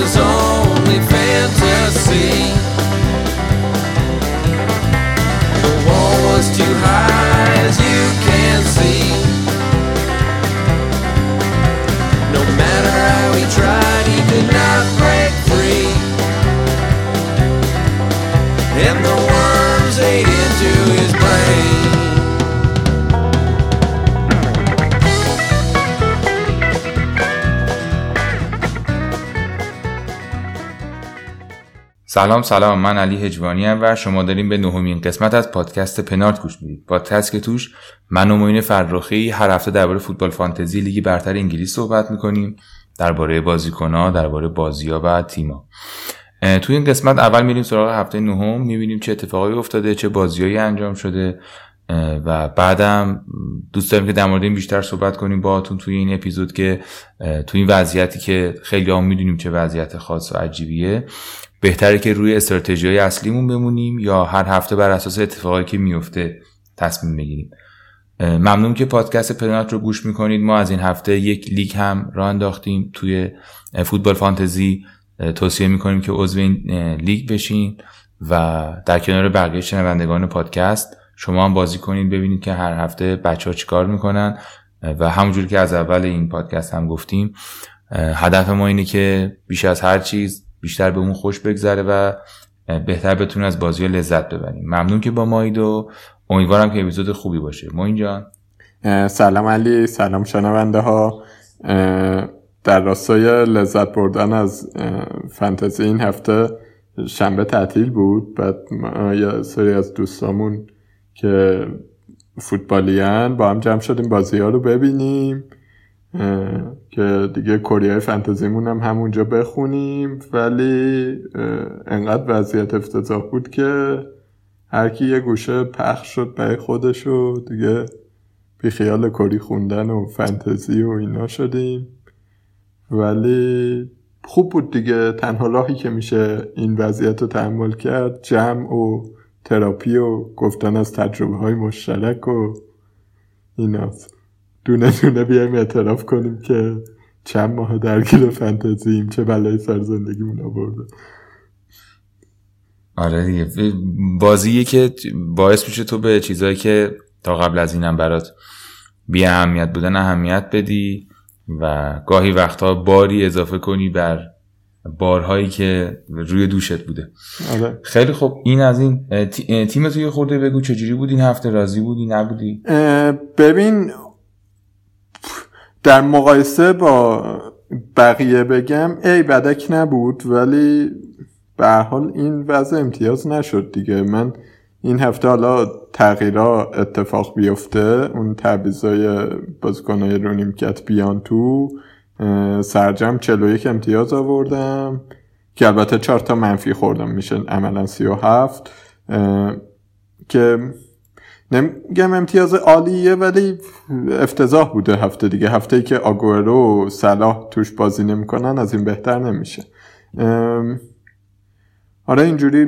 was سلام سلام. من علی هجوانی هم و شما داریم به نهمین قسمت از پادکست پنارت گوش می‌دید. پادکست که توش من و معین فرخی هر هفته درباره فوتبال فانتزی لیگ برتر انگلیس صحبت می‌کنیم درباره بازیکنها درباره بازیها و تیما توی این قسمت اول میریم سراغ هفته نهم می‌بینیم چه اتفاقایی افتاده چه بازیهایی انجام شده و بعدم دوست داریم که در مورد این بیشتر صحبت کنیم باهاتون توی این اپیزود که توی این وضعیتی که خیلی هم می‌دونیم چه وضعیت خاص و عجیبیه. بهتره که روی استراتژی اصلیمون بمونیم یا هر هفته بر اساس اتفاقایی که میفته تصمیم بگیریم. ممنون که پادکست پنالت رو گوش می‌کنید. ما از این هفته یک لیگ هم راه انداختیم. توی فوتبال فانتزی توصیه می‌کنیم که عضو این لیگ بشین و در کنار بقیه شنوندگان پادکست شما هم بازی کنید. ببینید که هر هفته بچه ها چیکار می‌کنن. و همونجور که از اول این پادکست هم گفتیم هدف ما اینه که بیش از هر چیز بیشتر به اون خوش بگذره و بهتر بتونیم از بازی لذت ببریم. ممنون که با مایید و امیدوارم که اپیزود خوبی باشه. ما اینجا سلام علی سلام شنونده ها. در راستای لذت بردن از فانتزی این هفته شنبه تعطیل بود. بعد یه سری از دوستامون که فوتبالیان با هم جمع شدیم بازی ها رو ببینیم. که دیگه کره فانتزیمون هم همونجا بخونیم. ولی انقدر وضعیت افتضاح بود که هر کی یه گوشه پخش شد برای خودش و دیگه بیخیال کری خوندن و فانتزی و اینا شدیم. ولی خوب بود دیگه. تنها راهی که میشه این وضعیت رو تحمل کرد جمع و تراپی و گفتن از تجربه های مشترک و ایناست. دونه دونه بیایم اعتراف کنیم که چند ماه درگیر فانتزیم چه بلایی سر زندگیمون آورده. آره دیگه. بازیه که باعث میشه تو به چیزایی که تا قبل از اینم برات بی اهمیت بودن اهمیت بدی و گاهی وقتها باری اضافه کنی بر بارهایی که روی دوشت بوده. آره. خیلی خب این از این تیم توی خورده بگو چجوری بود؟ این هفته راضی بودی؟ نبودی؟ ببین در مقایسه با بقیه بگم ای بدک نبود ولی به حال این وضع امتیاز نشد دیگه. من این هفته حالا تغییرها اتفاق بیفته. اون تعویضای بازیکنهای رو نیمکت بیان تو سرجم 41 امتیاز آوردم که البته 4 تا منفی خوردم میشه عملا 37 که نمیگم امتیاز عالیه ولی افتضاح بوده هفته دیگه. هفته ای که آگورو و صلاح توش بازی نمی‌کنن از این بهتر نمیشه. آره اینجوری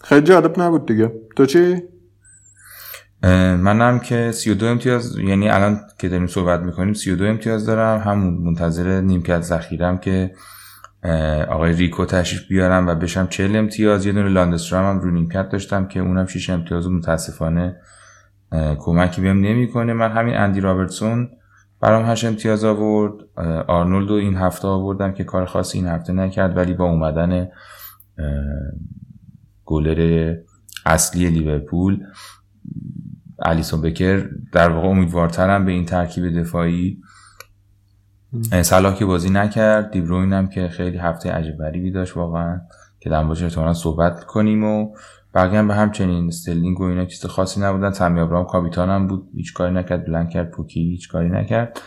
خیلی جالب نبود دیگه. تو چی؟ منم که 32 امتیاز یعنی الان که داریم صحبت می‌کنیم 32 امتیاز دارم. همون منتظر نیمکت ذخیرم که آقای ریکو تشریف بیارم و بشم 40 امتیاز. یه دونه لاندسترام هم رو نیمکت داشتم که اونم 6 امتیاز متاسفانه کمکی بهم نمی‌کنه. من همین اندی رابرتسون برام 8 امتیاز آورد. آرنولد این هفته آوردم که کار خاصی این هفته نکرد ولی با اومدن گلر اصلی لیورپول الیسون بکر در واقع امیدوارترم به این ترکیب دفاعی صلاح که بازی نکرد. دیبروین هم که خیلی هفته عجیب غریبی داشت واقعا. که در موردش صحبت کنیم و بقیه هم به همچنین استرلینگ و اینا چیز خاصی نبودن. تامی ابراهام کاپیتان هم بود. هیچ کاری نکرد. بلند کرد. پوکی هیچ کاری نکرد.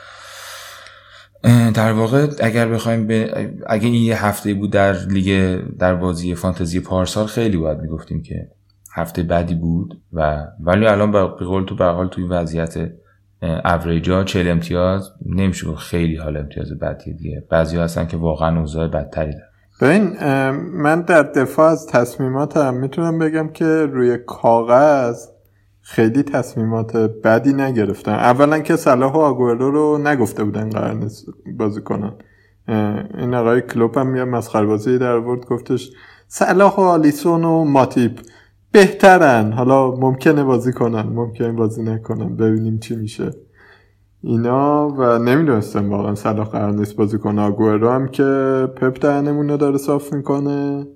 در واقع اگر بخوایم به اگه این یه هفته بود در لیگ در بازی فانتزی پارسال خیلی باید می‌گفتیم که هفته بعدی بود و ولی الان به قول تو به حال توی وضعیت اوریجا 40 امتیاز نمیشه خیلی حال امتیاز بدیه دیگه. بعضی هستن که واقعا اوضاع بدتری دارن. ببین من در دفاع از تصمیماتم می‌تونم بگم که روی کاغذ خیلی تصمیمات بدی نگرفتن. اولا که صلاح و آگورو رو نگفته بودن قرار نیست بازی کنن. این آقای کلوپ هم یه مسخره بازی در آورد گفتش صلاح و آلیسون و ماتیب بهترن. حالا ممکنه بازی کنن ممکنه بازی نکنن. ببینیم چی میشه. اینا و نمی‌دونستم واقعا صلاح قرار نیست بازی کنه. آگوئرو هم که پپ دهنمون رو داره صاف می‌کنه.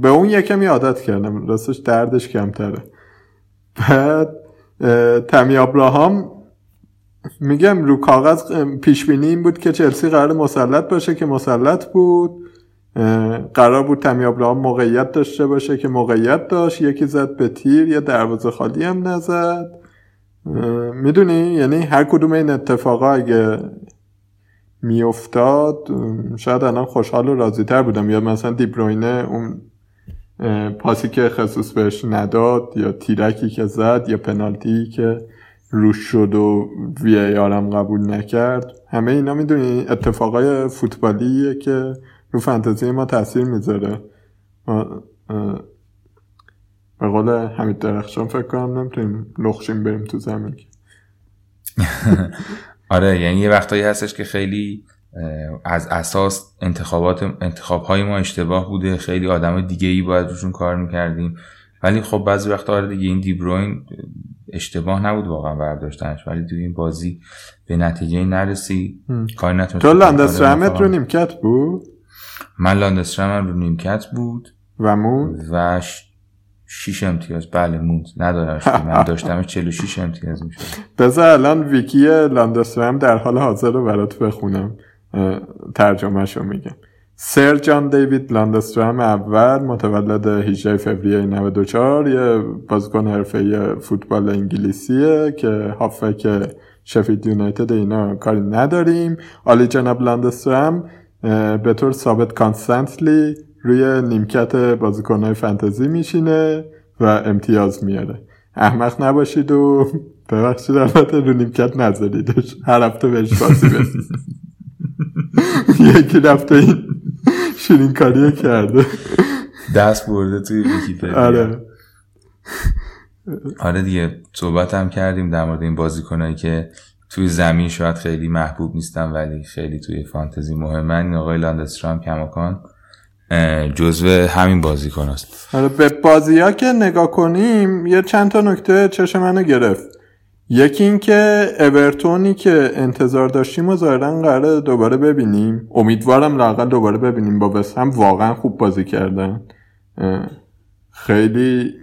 به اون یکمی عادت کردم. راستش دردش کمتره. بعد تمی ابراهام میگم رو کاغذ پیش بینی این بود که چلسی قرار مسلط باشه که مسلط بود. قرار بود تمی ابراهام موقعیت داشته باشه که موقعیت داشت. یکی زد به تیر یه دروازه خالی هم نزد. می‌دونی؟ یعنی هر کدوم این اتفاقا اگه میافتاد شاید الان خوشحال و راضی تر بودم. یا مثلا دیبروینه اون پاسی که خصوص بهش نداد یا تیرکی که زد یا پنالتی که روش شد و وی آرم قبول نکرد. همه اینا می‌دونی؟ اتفاقای فوتبالیه که رو فانتزی ما تاثیر می‌ذاره. ما، به قول حمید درخشان فکر کنم نمی‌تونیم لخشیم بریم تو زمین. آره یعنی یه وقتایی هستش که خیلی از اساس انتخابات انتخاب های ما اشتباه بوده. خیلی آدم دیگه ای باید روشون کار می‌کردیم. ولی خب بعضی وقتا آره دیگه این دیبروین اشتباه نبود واقعا برداشتنش. ولی توی این بازی به نتیجه نرسی. کاری نتونست تو. لاندسترامت آره، رو نیمکت بود؟ من لاندسترم رو نیمکت بود. و مون؟ و ش... شیش امتیاز. بله موند. ندارمش من داشتمش 46 امتیاز می‌شد. بذار الان ویکی لاندسترام در حال حاضر رو برات بخونم. ترجمهش رو میگم. سر جان دیوید لاندسترام اول متولد 18 فوریه 94 یه بازیکن حرفه فوتبال انگلیسیه که هافک شفید یونایتد اینا کاری نداریم. آلی جناب لاندسترام به طور ثابت کانستنتلی روی نیمکت بازیکنهای فانتزی میشینه و امتیاز میاره. احمق نباشید و ببخشید البته رو نیمکت نذاریدش. هر هفته بهش بازی بدید یکی رفته این شیرین کاریه کرده. دست برده توی ویکیپدیا. آره. آره دیگه صحبت هم کردیم در مورد این بازیکنایی که توی زمین شاید خیلی محبوب نیستن ولی خیلی توی فانتزی مهمن این آقای لاندسترام کماکان جزو همین بازیکن است. آره به بازی ها که نگاه کنیم یه چند تا نکته چشم منو گرفت. یکی این که اورتونی که انتظار داشتیم و ظاهرا قراره دوباره ببینیم. امیدوارم لاقل دوباره ببینیم. با وست هم واقعا خوب بازی کردن. خیلی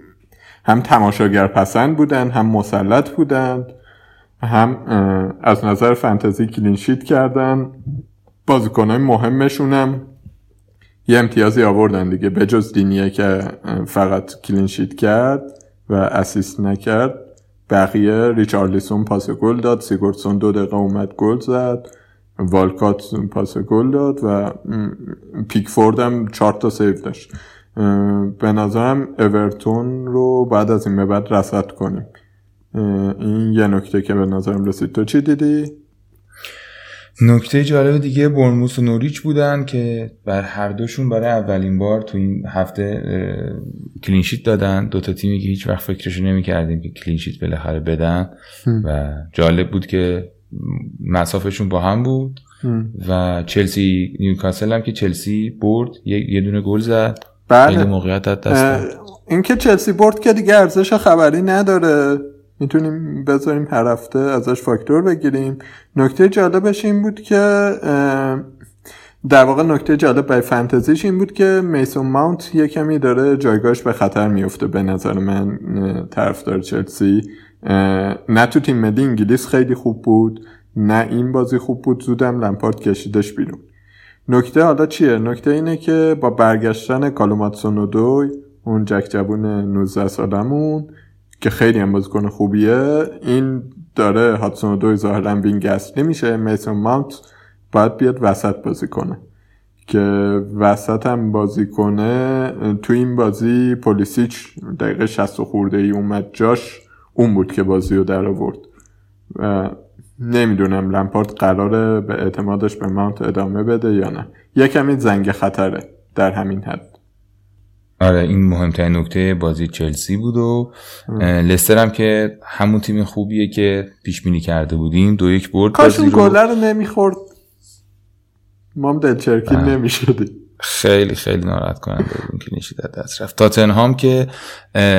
هم تماشاگر پسند بودن هم مسلط بودن. هم از نظر فانتزی clean sheet کردن. بازیکنهای مهمشون هم یه امتیازی آوردن دیگه به جز دینیه که فقط clean sheet کرد و assist نکرد. بقیه ریچارلیسون پاس گل داد سیگوردسون دو دقیقه اومد گل زد والکات پاس گل داد و پیکفورد هم چهار تا save داشت. به نظرم اورتون رو بعد از این به بعد رصد کنیم. این یه نکته که به نظرم رسید. تو چی دیدی؟ نکته جالب دیگه بورنموث و نوریچ بودن که بر هر دوشون برای اولین بار تو این هفته clean sheet دادن. دوتا تیمی که هیچ وقت فکرشو نمی کردیم که clean sheet بالاخره بدن. و جالب بود که مسافشون با هم بود. و چلسی نیوکاسل هم که چلسی برد یه, دونه گل زد. خیلی بله موقعیت دست اه، داد. اینکه چلسی برد که دیگه ارزش خبری نداره. می‌تونیم بذاریم هر هفته ازش فاکتور بگیریم. نکته جالبش این بود که در واقع نکته جالب برای فانتزیش این بود که میسون ماونت یه کمی داره جایگاهش به خطر میفته به نظر من طرفدار چلسی. نه تو تیم ملی انگلیس خیلی خوب بود نه این بازی خوب بود زودم لمپارد کشیدش بیرون. نکته حالا چیه؟ نکته اینه که با برگشتن کالوم هادسون اودوی اون یک جوون 19 سالمون که خیلی هم بازیکن خوبیه این داره هادسون اودوی ظاهرا wing اصلی میشه میسون ماونت باید بیاد وسط بازی کنه. که وسط هم بازی کنه تو این بازی پولیسیچ دقیقه 60 خورده ای اومد جاش اون بود که بازی رو در آورد. و نمی‌دونم لمپارد قراره به اعتمادش به ماونت ادامه بده یا نه. یه کمی زنگ خطره در همین حد. آره این مهمترین نکته بازی چلسی بود و لستر هم که همون تیم خوبیه که پیش بینی کرده بودیم دو یک برد کاش اون بازی رو نمی‌خورد. ما هم دلچرکی. نمی‌شدیم. خیلی خیلی ناراحت کننده بود کلینشیت از دست رفت. تاتنهام که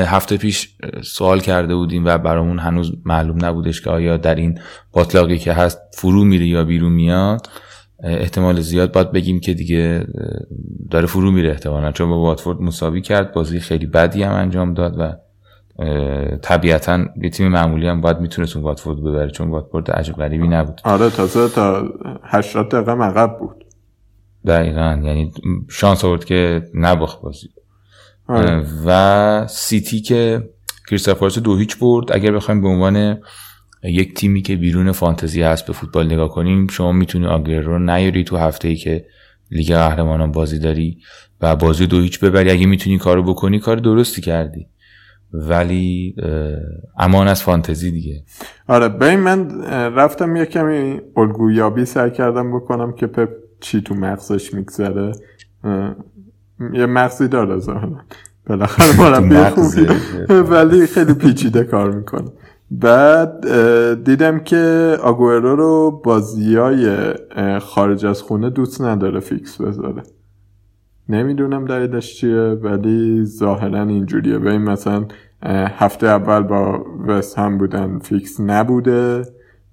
هفته پیش سوال کرده بودیم و برامون هنوز معلوم نبودش که آیا در این باطلاقی که هست فرو میره یا بیرون میاد. احتمال زیاد باید بگیم که دیگه داره فرو میره احتمالا چون با واتفورد مساوی کرد بازی خیلی بدی هم انجام داد و طبیعتا یه تیم معمولی هم باید می‌تونست اون واتفورد ببره چون واتفورد عجب غریبی نبود. آره تازه تا 80 دقیقه عقب بود. دقیقا یعنی شانس آورد که نباخت بازی. آره. و سیتی که کریستال پالاس دو هیچ برد اگر بخوایم به عنوان یک تیمی که بیرون فانتزی هست به فوتبال نگاه کنیم شما می‌تونی آگر رو نیاری تو هفته ای که لیگ قهرمانان بازی داری و بازی دو هیچ ببری. اگه می‌تونی کارو بکنی کار درستی کردی. ولی امان از فانتزی دیگه. آره ببین من رفتم یه کمی الگویابی سعی کردم بکنم که پپ چی تو مغزش میگذره. یه مغزی داره ظاهرا. بالاخره مربی. خوبی. ولی خیلی پیچیده کار می‌کنه. بعد دیدم که آگوئرو رو بازیای اه، خارج از خونه دوست نداره فیکس بذاره. نمی‌دونم دلیلش چیه ولی ظاهرا اینجوریه. ببین مثلا اه، هفته اول با وست هم بودن فیکس نبوده.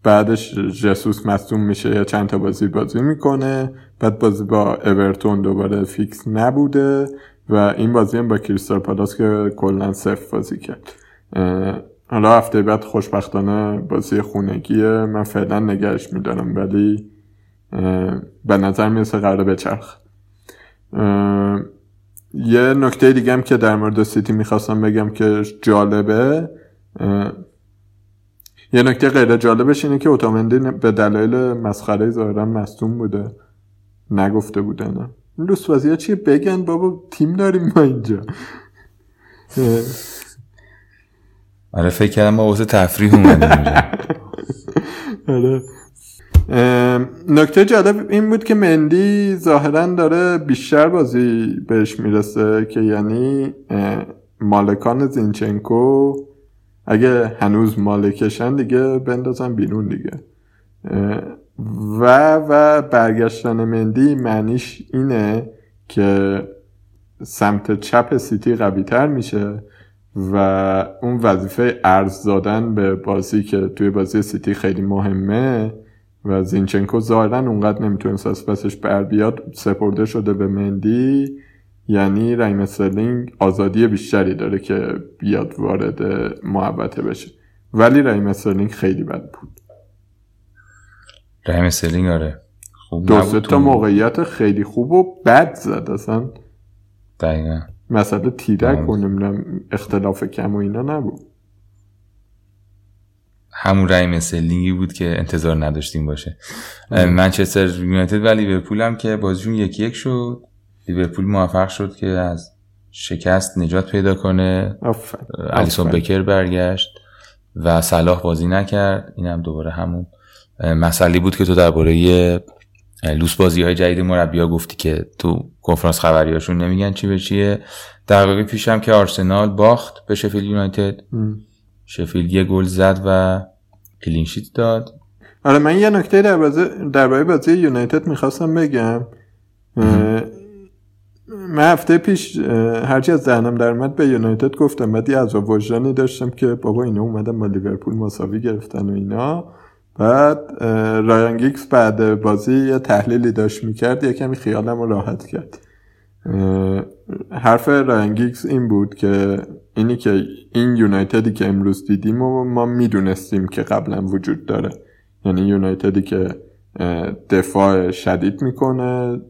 بعدش جسوس مصدوم میشه یا چند تا بازی بازی می‌کنه. بعد بازی با اورتون دوباره فیکس نبوده و این بازی هم با کریستال پالاس که کلا صفر بازی کرد. حالا هفته بعد خوشبختانه بازی خونگیه. من فعلا نگهش میدارم ولی به نظر می‌رسه قراره بچرخ اه، یه نکته دیگه هم که در مورد سیتی می‌خواستم بگم که جالبه یه نکته غیر جالبش اینه که اوتامندی به دلایل مسخره ظاهرا مصدوم بوده. نگفته بودن این لوسوازی چیه بگن؟ بابا تیم داریم ما اینجا. آره فکر کردم ما واسه تفریح اومدیم آره. نکته جالب این بود که مندی ظاهرا داره بیشتر بازی بهش می‌رسه که یعنی مالکان زینچنکو اگه هنوز مالکشن دیگه بندازن بیرون دیگه. و و برگشتن مندی معنیش اینه که سمت چپ سیتی قوی تر میشه و اون وظیفه ارز دادن به بازی که توی بازی سیتی خیلی مهمه و زینچنکو ظاهرا اونقدر نمی‌تونست از پسش بر بیاد سپرده شده به مندی. یعنی رحیم استرلینگ آزادی بیشتری داره که بیاد وارد محوطه بشه. ولی رحیم استرلینگ خیلی بد بود. رحیم استرلینگ آره. خوب دو. تا موقعیت خیلی خوب و بد زد اصلا. دقیقا. مسئله تیرک. و نمی‌دونم اختلاف کم و اینا نبود. همون رحیم استرلینگی بود که انتظار نداشتیم باشه. منچستر یونایتد و لیورپول هم که بازیشون یکی یک شد. لیورپول موفق شد که از شکست نجات پیدا کنه. الیسون. بکر برگشت و صلاح بازی نکرد. این هم دوباره همون مسئله بود که تو درباره لوس بازی های جدید مربی ها گفتی که تو کنفرانس خبریاشون نمیگن چی به چیه. دقیقه پیش هم که آرسنال باخت به شفیلد یونایتد. شفیلد یه گل زد و clean sheet داد. آره من یه نکته در بازی درباره بازی یونایتد می‌خواستم بگم. من هفته پیش هرچی از ذهنم در اومد به یونایتد گفتم. بعد یه عذاب وجدانی داشتم که بابا اینا اومدن با لیورپول مساوی گرفتن و اینا. بعد رایان گیگز بعد بازی یه تحلیلی داشت می‌کرد یه کمی خیالم رو راحت کرد. حرف رایان گیگز این بود که اینی که این یونایتدی که امروز دیدیم و ما می‌دونستیم که قبلا وجود داره. یعنی یونایتدی که دفاع شدید می‌کنه.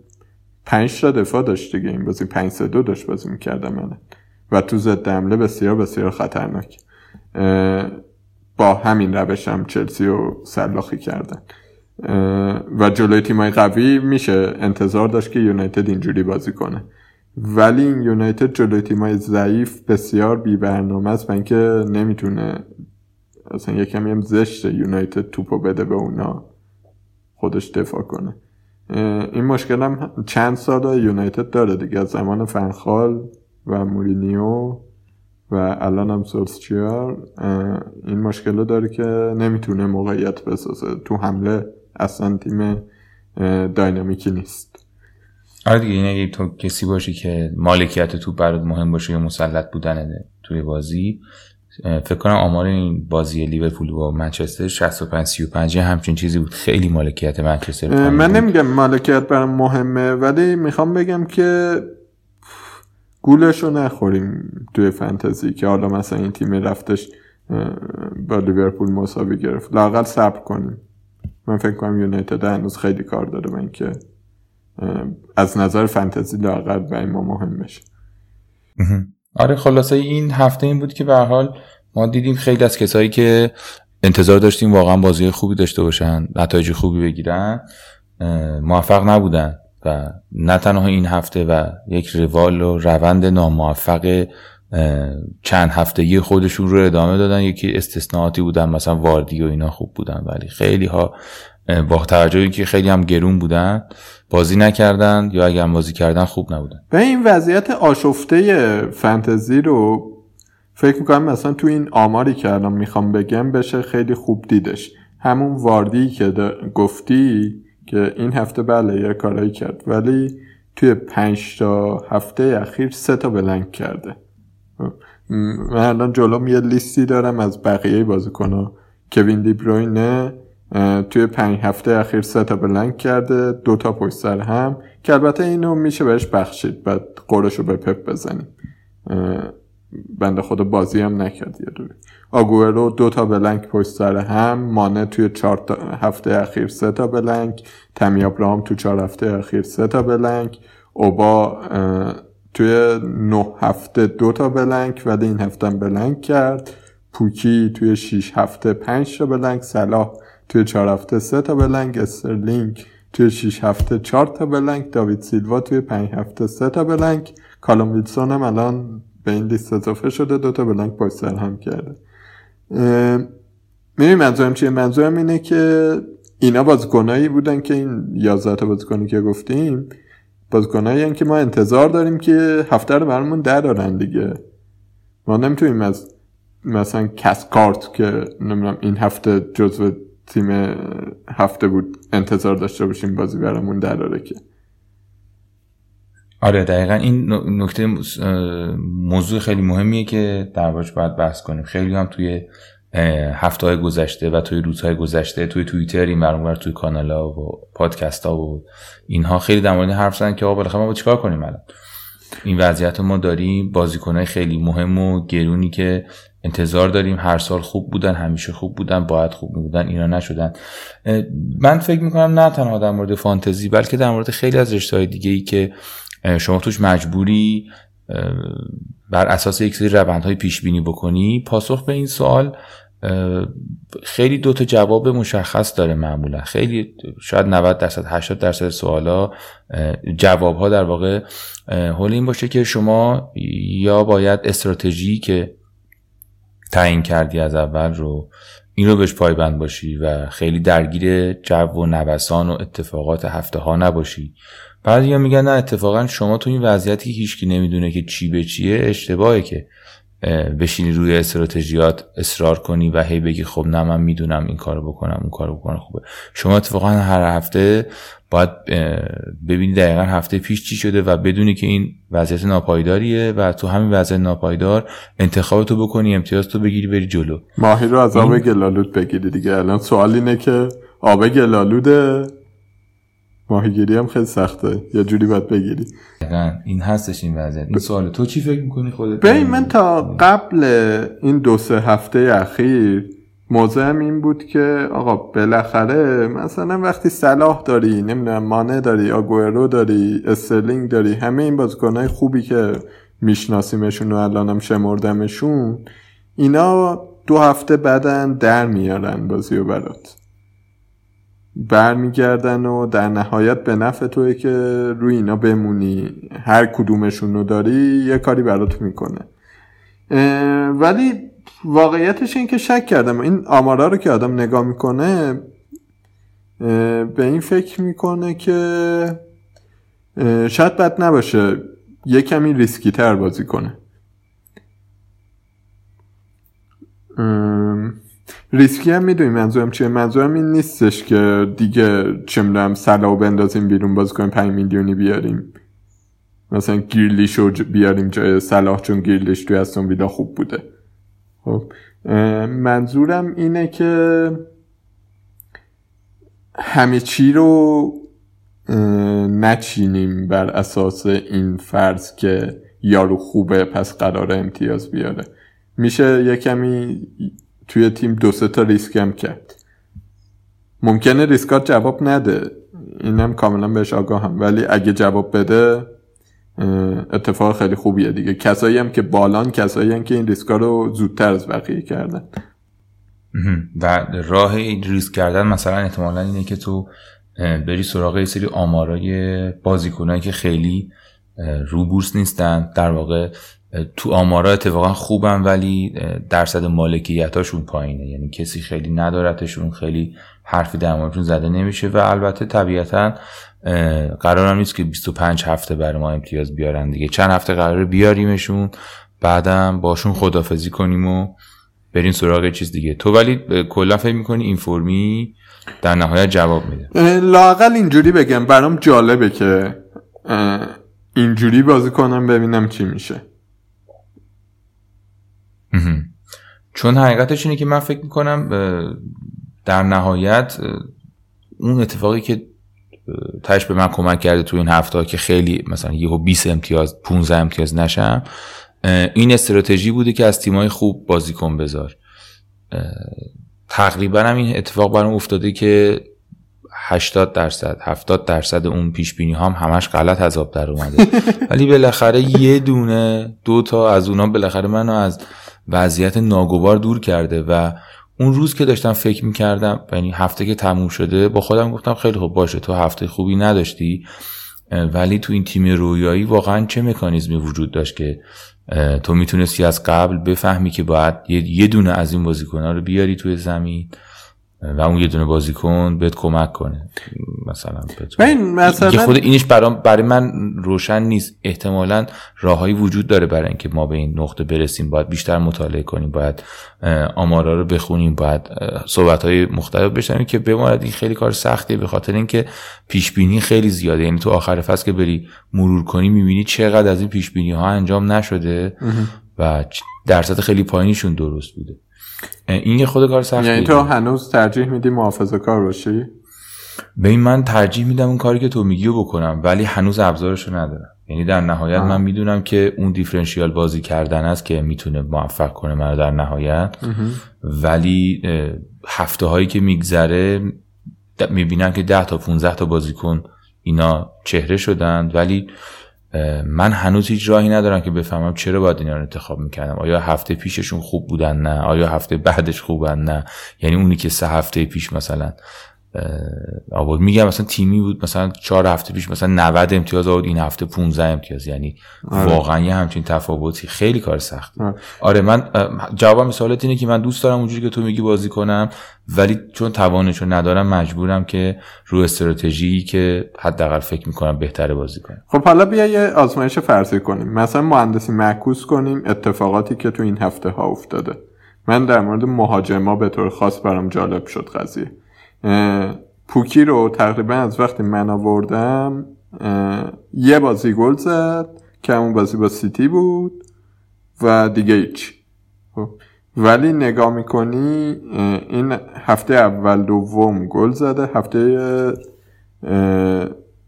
پنج تا دفاع داشت دیگه این بازی. پنج سه دو داشت بازی می‌کردم من و تو ضد حمله بسیار بسیار خطرناک. با همین روش هم چلسی رو سلاخی کردن. و جلوی تیمای قوی میشه انتظار داشت که یونایتد اینجوری بازی کنه. ولی این یونایتد جلوی تیمای ضعیف بسیار بی برنامه است و اینکه نمی‌تونه اصلا یه کمی هم زشت یونایتد توپو بده به اونا خودش دفاع کنه. این مشکل هم چند سال یونایتد داره دیگه از زمان فنخال و مورینیو و الان هم سولسچیار این مشکل رو داره که نمی‌تونه موقعیت بسازه. تو حمله اصلا تیم داینامیکی نیست. آره دیگه این اگه تو کسی باشی که مالکیت تو برات مهم باشه یا مسلط بودن توی بازی فکر کنم آمار این بازی لیورپول با منچستر 65 35 همچین چیزی بود. خیلی مالکیت منچستر من نمیگم مالکیت برام مهمه ولی می‌خوام بگم که گولش رو نخوریم توی فانتزی که حالا مثلا این تیم رفتش با لیورپول مساوی گرفت. لاقل صبر کنیم. من فکر کنم یونایتد هنوز خیلی کار داره به اینکه از نظر فانتزی لاقل برای ما مهم بشه. آره خلاصه این هفته این بود که به حال ما دیدیم خیلی از کسایی که انتظار داشتیم واقعا بازی خوبی داشته باشن نتایج خوبی بگیرن موفق نبودن. نه تنها این هفته و یک روال و روند ناموفق چند هفتگی خودشون رو ادامه دادن. یکی استثناءاتی بودن مثلا واردی و اینا خوب بودن ولی خیلی ها با توجه که خیلی هم گرون بودن بازی نکردن یا اگر بازی کردن خوب نبودن. به این وضعیت آشفته فنتزی رو فکر می‌کنم مثلا تو این آماری که الان می‌خوام بگم بشه خیلی خوب دیدش. همون واردی که گفتی که این هفته بله یه کارایی کرد ولی توی پنج تا هفته اخیر سه تا بلنگ کرده. من الان جلوم یه لیستی دارم از بقیه بازیکنها کوین دیبروینه توی پنج هفته اخیر سه تا بلنگ کرده دو تا پشت سر هم که البته اینو میشه بهش بخشید بعد قرشو به پپ بزنیم. بنده خدا بازی هم نکرد یه دوری آگوئرو دو تا بلنگ پشت سر هم مانه توی چهار هفته اخیر سه تا بلنگ تمی ابراهام تو چهار هفته اخیر سه تا بلنگ اوبا توی نه هفته دو تا بلنگ ولی این هفته هم بلنگ کرد. پوکی توی شیش هفته پنج تا blank صلاح توی چهار هفته سه تا blank استرلینگ توی شیش هفته چهار تا blank داوید سیلوا توی پنج هفته سه تا blank کالوم ویلسون هم الان به این لیست اضافه شده دو تا blank پشت سر هم کرده. می‌دونی منظورم چیه؟ منظورم اینه که اینا بازیکنایی بودن که این یازده تا بازیکنی که گفتیم بازیکنایی که ما انتظار داریم که هفته رو برامون درارن دیگه. ما نمی‌تونیم از مثلا کسکارت که نمی‌دونم این هفته جزو تیم هفته بود انتظار داشته باشیم بازی برامون دراره که. آره دقیقا این نکته موضوع خیلی مهمیه که در باید بحث کنیم. خیلی هم توی هفته های گذشته و توی روزهای گذشته توی توییتر این برنامه توی کانال ها و پادکست ها و اینها خیلی در مورد حرف زدن که آقا بالاخره ما با چیکار کنیم الان؟ این وضعیت ما داریم بازیکنهای خیلی مهم و گرونی که انتظار داریم. هر سال خوب بودن همیشه خوب بودن باید خوب بودن اینا نشدن. من فکر می‌کنم نه تنها در مورد فانتزی بلکه در مورد خیلی از رشته های دیگه ای که شما توش مجبوری بر اساس یک سری روندهای پیش بینی بکنی. پاسخ به این سوال خیلی دوتا جواب مشخص داره معمولا. خیلی شاید 90 درصد 80 درصد سوالا جواب ها در واقع حول این باشه که شما یا باید استراتژی که تعیین کردی از اول رو این رو بهش پایبند باشی و خیلی درگیر جو و نوسان و اتفاقات هفته ها نباشی. بعد یا میگن نه اتفاقا شما تو این وضعیتی که هیچکی نمی‌دونه که چی به چیه اشتباهه که بشینی روی استراتژیات اصرار کنی و هی بگی خب نه من می‌دونم این کارو بکنم اون کارو بکنم. خوبه شما اتفاقا هر هفته باید ببینی دقیقا هفته پیش چی شده و بدونی که این وضعیت ناپایداریه و تو همین وضعیت ناپایدار انتخابتو بکنی امتیاز تو بگیری بری جلو. ماهی رو از آب گلالود بگیری دیگه. الان سوال اینه که آب گلالوده؟ ماهیگیری هم خیلی سخته. یه جوری باید بگیری. این هستش این وضعیت. این سوال. تو چی فکر می‌کنی خودت؟ ببین من تا قبل این دو سه هفته اخیر موضوعم این بود که آقا بالاخره مثلا وقتی صلاح داری نمی‌دونم مانه داری آگوئرو داری استرلینگ داری همه این بازیکنهای خوبی که میشناسیمشون و الانم شمردمشون اینا دو هفته بعدن در میارن بازی و برات. برمیگردن و در نهایت به نفع توی که روی اینا بمونی. هر کدومشون رو داری یه کاری برات می‌کنه. ولی واقعیتش این که شک کردم. این آمارا رو که آدم نگاه می‌کنه به این فکر می‌کنه که شاید بد نباشه یه کمی ریسکی تر بازی کنه. ریسکی هم می‌دونی منظورم چیه؟ منظورم این نیستش که دیگه چه می‌دونم صلاحو بندازیم بیرون باز کنیم 5 میلیونی بیاریم. مثلا گیرلیش رو بیاریم جای صلاح چون گیرلیش توی استون ویلا خوب بوده. خب منظورم اینه که همه چی رو نچینیم بر اساس این فرض که یارو خوبه پس قرار امتیاز بیاره. میشه یه توی تیم دو سه تا ریسک هم کرد. ممکنه ریسکات جواب نده. اینم کاملا بهش آگاهم ولی اگه جواب بده اتفاق خیلی خوبیه دیگه. کسایی هم که بالان کسایی هم که این ریسکا رو زودتر از بقیه کردن. و راه ریسک کردن مثلا احتمالا اینه که تو بری سراغ یه سری آمارای بازیکنایی که خیلی رو بورس نیستن. در واقع تو آمارا اتفاقا خوبن ولی درصد مالکیتاشون پایینه. یعنی کسی خیلی ندارتشون خیلی حرفی در موردشون زده نمیشه و البته طبیعتا قرار هم نیست که 25 هفته برای ما امتیاز بیارن دیگه. چند هفته قرار بیاریمشون بعدم باشون خدافزی کنیم و برین سراغ چیز دیگه. تو ولی کلا فکر می‌کنی این فرمی در نهایت جواب میده؟ لاقل اینجوری بگم. برام جالبه که اینجوری بازی کنم ببینم چی میشه. چون حقیقتش اینه که من فکر می‌کنم در نهایت اون اتفاقی که تش به من کمک کرده تو این هفته که خیلی مثلا یهو 20 امتیاز 15 امتیاز نشم این استراتژی بوده که از تیمای خوب بازیکن بذار. تقریبا هم این اتفاق برام افتاده که 80 درصد 70 درصد اون پیش بینی هم همش غلط از آب در اومده. ولی بالاخره یه دونه دو تا از اونا بالاخره منو از وضعیت ناگوار دور کرده و اون روز که داشتم فکر می‌کردم یعنی هفته که تموم شده با خودم گفتم خیلی خوب باشه تو هفته خوبی نداشتی ولی تو این تیم رویایی واقعا چه مکانیزمی وجود داشت که تو می‌تونستی از قبل بفهمی که باید یه دونه از این بازیکنها رو بیاری توی زمین؟ و اون یه دونه بازیکن بهت کمک کنه. مثلا این مثلا خود اینش برای, برای من روشن نیست. احتمالا راههایی وجود داره برای اینکه ما به این نقطه برسیم. باید بیشتر مطالعه کنیم باید آمارا رو بخونیم باید صحبت های مختلف بشنویم که بماند. این خیلی کار سختیه به خاطر اینکه پیش بینی خیلی زیاده. یعنی تو آخر فصل که بری مرور کنی می‌بینی چقدر از این پیش بینی ها انجام نشده و درصد خیلی پایینیشون درست بوده. این یه خود کار سخته یعنی تو هنوز ترجیح میدی محافظه کار باشی؟ به این من ترجیح میدم اون کاری که تو میگی بکنم ولی هنوز ابزارشو ندارم. یعنی در نهایت من می‌دونم که اون دیفرنشیال بازی کردن است که می‌تونه موفق کنه من در نهایت. ولی هفته هایی که میگذره می‌بینم که 10 تا 15 تا بازیکن اینا چهره شدن. ولی من هنوز هیچ راهی ندارم که بفهمم چرا باید اینا رو انتخاب می‌کردم. آیا هفته پیششون خوب بودن نه؟ آیا هفته بعدش خوبن نه؟ یعنی اونی که سه هفته پیش مثلا آورد. میگم مثلا تیمی بود مثلا چهار هفته پیش مثلا 90 امتیاز آورد این هفته 15 امتیاز. یعنی آره. واقعا یه همچین تفاوتی. خیلی کار سخت آره. آره من جوابم سوالت اینه که من دوست دارم اونجوری که تو میگی بازی کنم ولی چون توانشو ندارم مجبورم که رو استراتژی که حداقل فکر می‌کنم بهتره بازی کنم. خب حالا بیا یه آزمایش فرضی کنیم. مثلا مهندسی معکوس کنیم اتفاقاتی که تو این هفته ها افتاده. من در مورد مهاجما به طور خاص برام جالب شد قضیه. پوکی رو تقریبا از وقتی من آوردم یه بازی گل زد که اون بازی با سیتی بود و دیگه هیچ. خب. ولی نگاه می‌کنی این هفته اول دوم گل زده هفته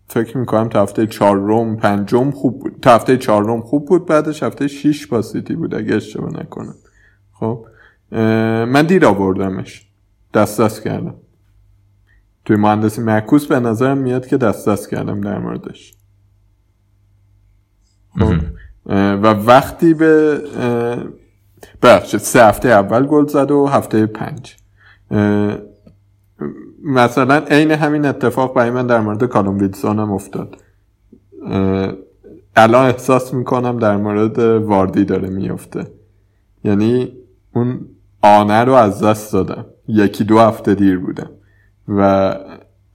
فکر می‌کنم تا هفته چهارم پنجم خوب بود. تا هفته چهارم خوب بود بعدش هفته شیش با سیتی بود اگه اشتباه نکنم. خب من دیر آوردمش. دست دست کردم. توی مهندسی معکوس به نظرم میاد که دست دست کردم در موردش. خب و وقتی به بخش سه هفته اول گل زد و هفته پنج. مثلا عین همین اتفاق برای من در مورد کالوم ویلسون هم افتاد. الان احساس می‌کنم در مورد واردی داره میفته یعنی اون آنه رو از دست دادم. یکی دو هفته دیر بودم و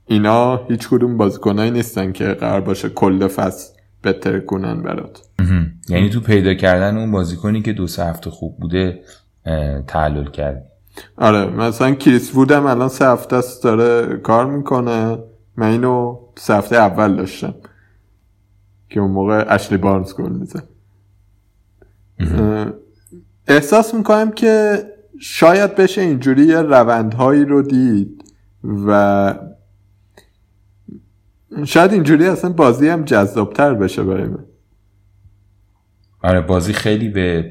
اینا هیچ کدوم بازیکنایی نیستن که قرار باشه کل فصل بهتر کنن برات. یعنی تو پیدا کردن اون بازیکنی که دو سه هفته خوب بوده تعلل کرد آره مثلا کریس وودم الان سه هفته است داره کار می‌کنه. من اینو سه هفته اول داشتم که اون موقع اشلی بارنز گل میزن احساس می‌کنم که شاید بشه اینجوری یه روندهایی رو دید. و شاید اینجوری اصلا بازی هم جذابتر بشه برای من. آره بازی خیلی به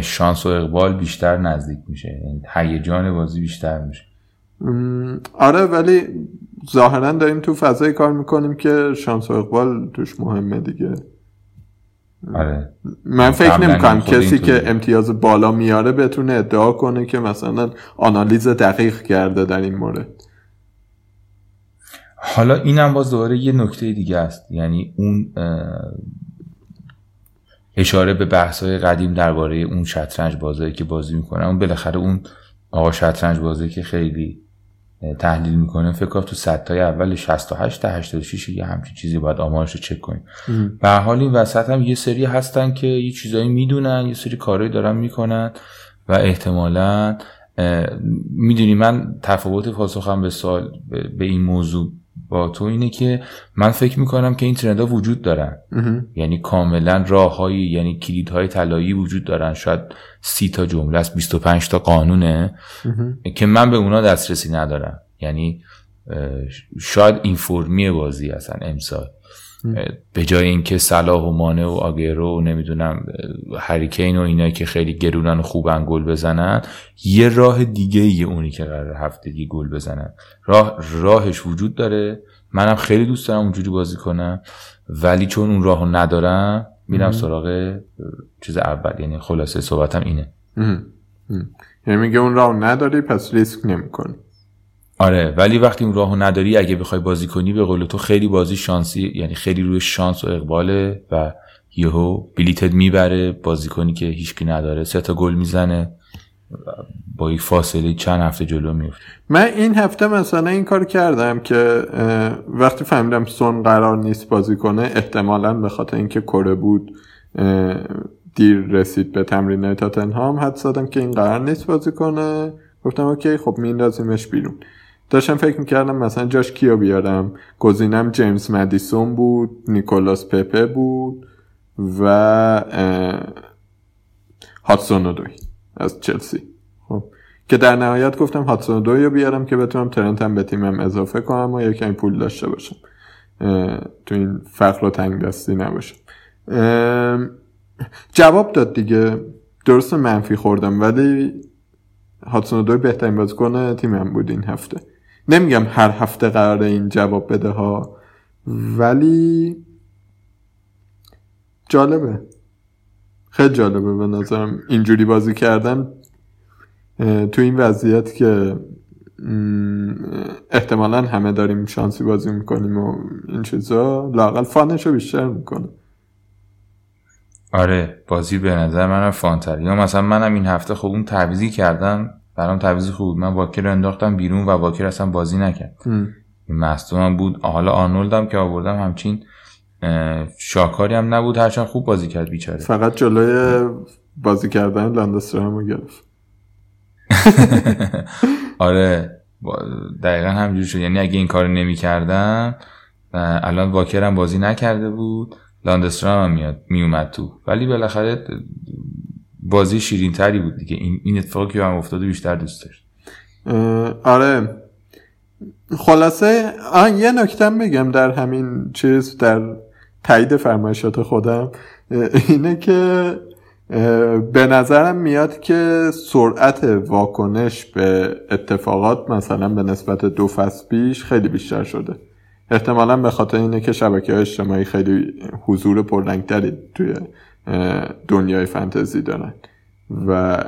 شانس و اقبال بیشتر نزدیک میشه. یعنی هیجان بازی بیشتر میشه. آره ولی ظاهرا داریم تو فضای کار می‌کنیم که شانس و اقبال توش مهمه دیگه. آره. من فکر قبلا نمی کنم هم خود کسی. که امتیاز بالا میاره بتونه ادعا کنه که مثلا آنالیز دقیق کرده در این مورد. حالا اینم باز دوباره یه نکته دیگه است. یعنی اون اشاره به بحث های قدیم درباره اون شطرنج بازایی که بازی می‌کنه. اون بالاخره اون آقا شطرنج بازی که خیلی تحلیل می‌کنه فکر کنم تو ستای اول 68 تا 86 یه همچین چیزی باید آمارش رو چک کنیم. به هر حال این وسط هم یه سری هستن که یه چیزایی می‌دونن یه سری کارهایی دارن می‌کنن و احتمالا می‌دونی من تفاوت پاسخم به سوال به به این موضوع با تو اینه که من فکر می‌کنم که این ترندها وجود دارن. یعنی کاملا راههایی یعنی کلیدهای طلایی وجود دارن. شاید سی تا جمله است 25 تا قانونه که من به اونا دسترسی ندارم. یعنی شاید این بازی اصلا امسال. به جای اینکه صلاح و مانه و آگرو و نمی‌دونم هریکین و اینایی که خیلی گرونن و خوبن گل بزنن یه راه دیگه یه اونی که قرار هفتگی گل بزنن. راه راهش وجود داره. منم خیلی دوست دارم اونجوری بازی کنم. ولی چون اون راهو ندارم میرم سراغ چیز اول. یعنی خلاصه صحبتم اینه. یعنی میگه اون راه نداری پس ریسک نمی‌کنی. آره ولی وقتی اون راهو نداری اگه بخوای بازی کنی به قول تو خیلی بازی شانسی یعنی خیلی روی شانس و اقباله و یهو بلیتت می‌بره بازی کنی که هیچکی نداره سه تا گل می‌زنه با یک فاصله چند هفته جلو میفته. من این هفته مثلا این کار کردم که وقتی فهمیدم سون قرار نیست بازی کنه احتمالا به خاطر اینکه کره بود دیر رسید به تمرین تاتنهام حد زدم که این قرار نیست بازی کنه. گفتم اوکی خب میندازیمش بیرون. داشتم فکر می‌کردم مثلا جاش کیو بیارم. گزینم جیمز مدیسون بود نیکولاس پپه بود و هاتسون اودوی از چلسی. خب. که در نهایت گفتم هاتسون اودوی رو بیارم که بتونم ترنتم به تیمم اضافه کنم و یکم پول داشته باشم. تو این فقر و تنگ دستی نباشم جواب داد دیگه. درست منفی خوردم ولی هاتسون اودوی بهترین بازیکن تیمم بود این هفته. نمیگم هر هفته قراره این جواب بده ها ولی جالبه. خیلی جالبه به نظرم اینجوری بازی کردن. تو این وضعیت که احتمالا همه داریم شانسی بازی می‌کنیم و این چیزا لاقل فانش رو بیشتر می‌کنه. آره بازی به نظر منم فانتر یا مثلا منم این هفته خب اون تعویزی کردم. برام تعویزی خوب من واکر رو انداختم بیرون و واکر اصلا بازی نکرد. این مصدومم بود. حالا آرنولدم که آوردم همچین شاکاری هم نبود. هرچند خوب بازی کرد بیچاره. فقط جلوی بازی کردن لاندسترام رو گرفت. آره دقیقا همجور شد. یعنی اگه این کار نمی کردم الان واکر هم بازی نکرده بود. لاندسترام هم میاد میومد تو. ولی بالاخره بازی شیرین تری بود دیگه. این, این اتفاقی که هم افتاده بیشتر دوست داشت. آره. خلاصه آه یه نکتم بگم در همین چیز در تایید فرمایشات خودم. اینه که به نظرم میاد که سرعت واکنش به اتفاقات مثلا به نسبت دو فصل پیش خیلی بیشتر شده. احتمالا به خاطر اینه که شبکه های اجتماعی خیلی حضور پررنگتری توی دنیای فانتزی دارن. و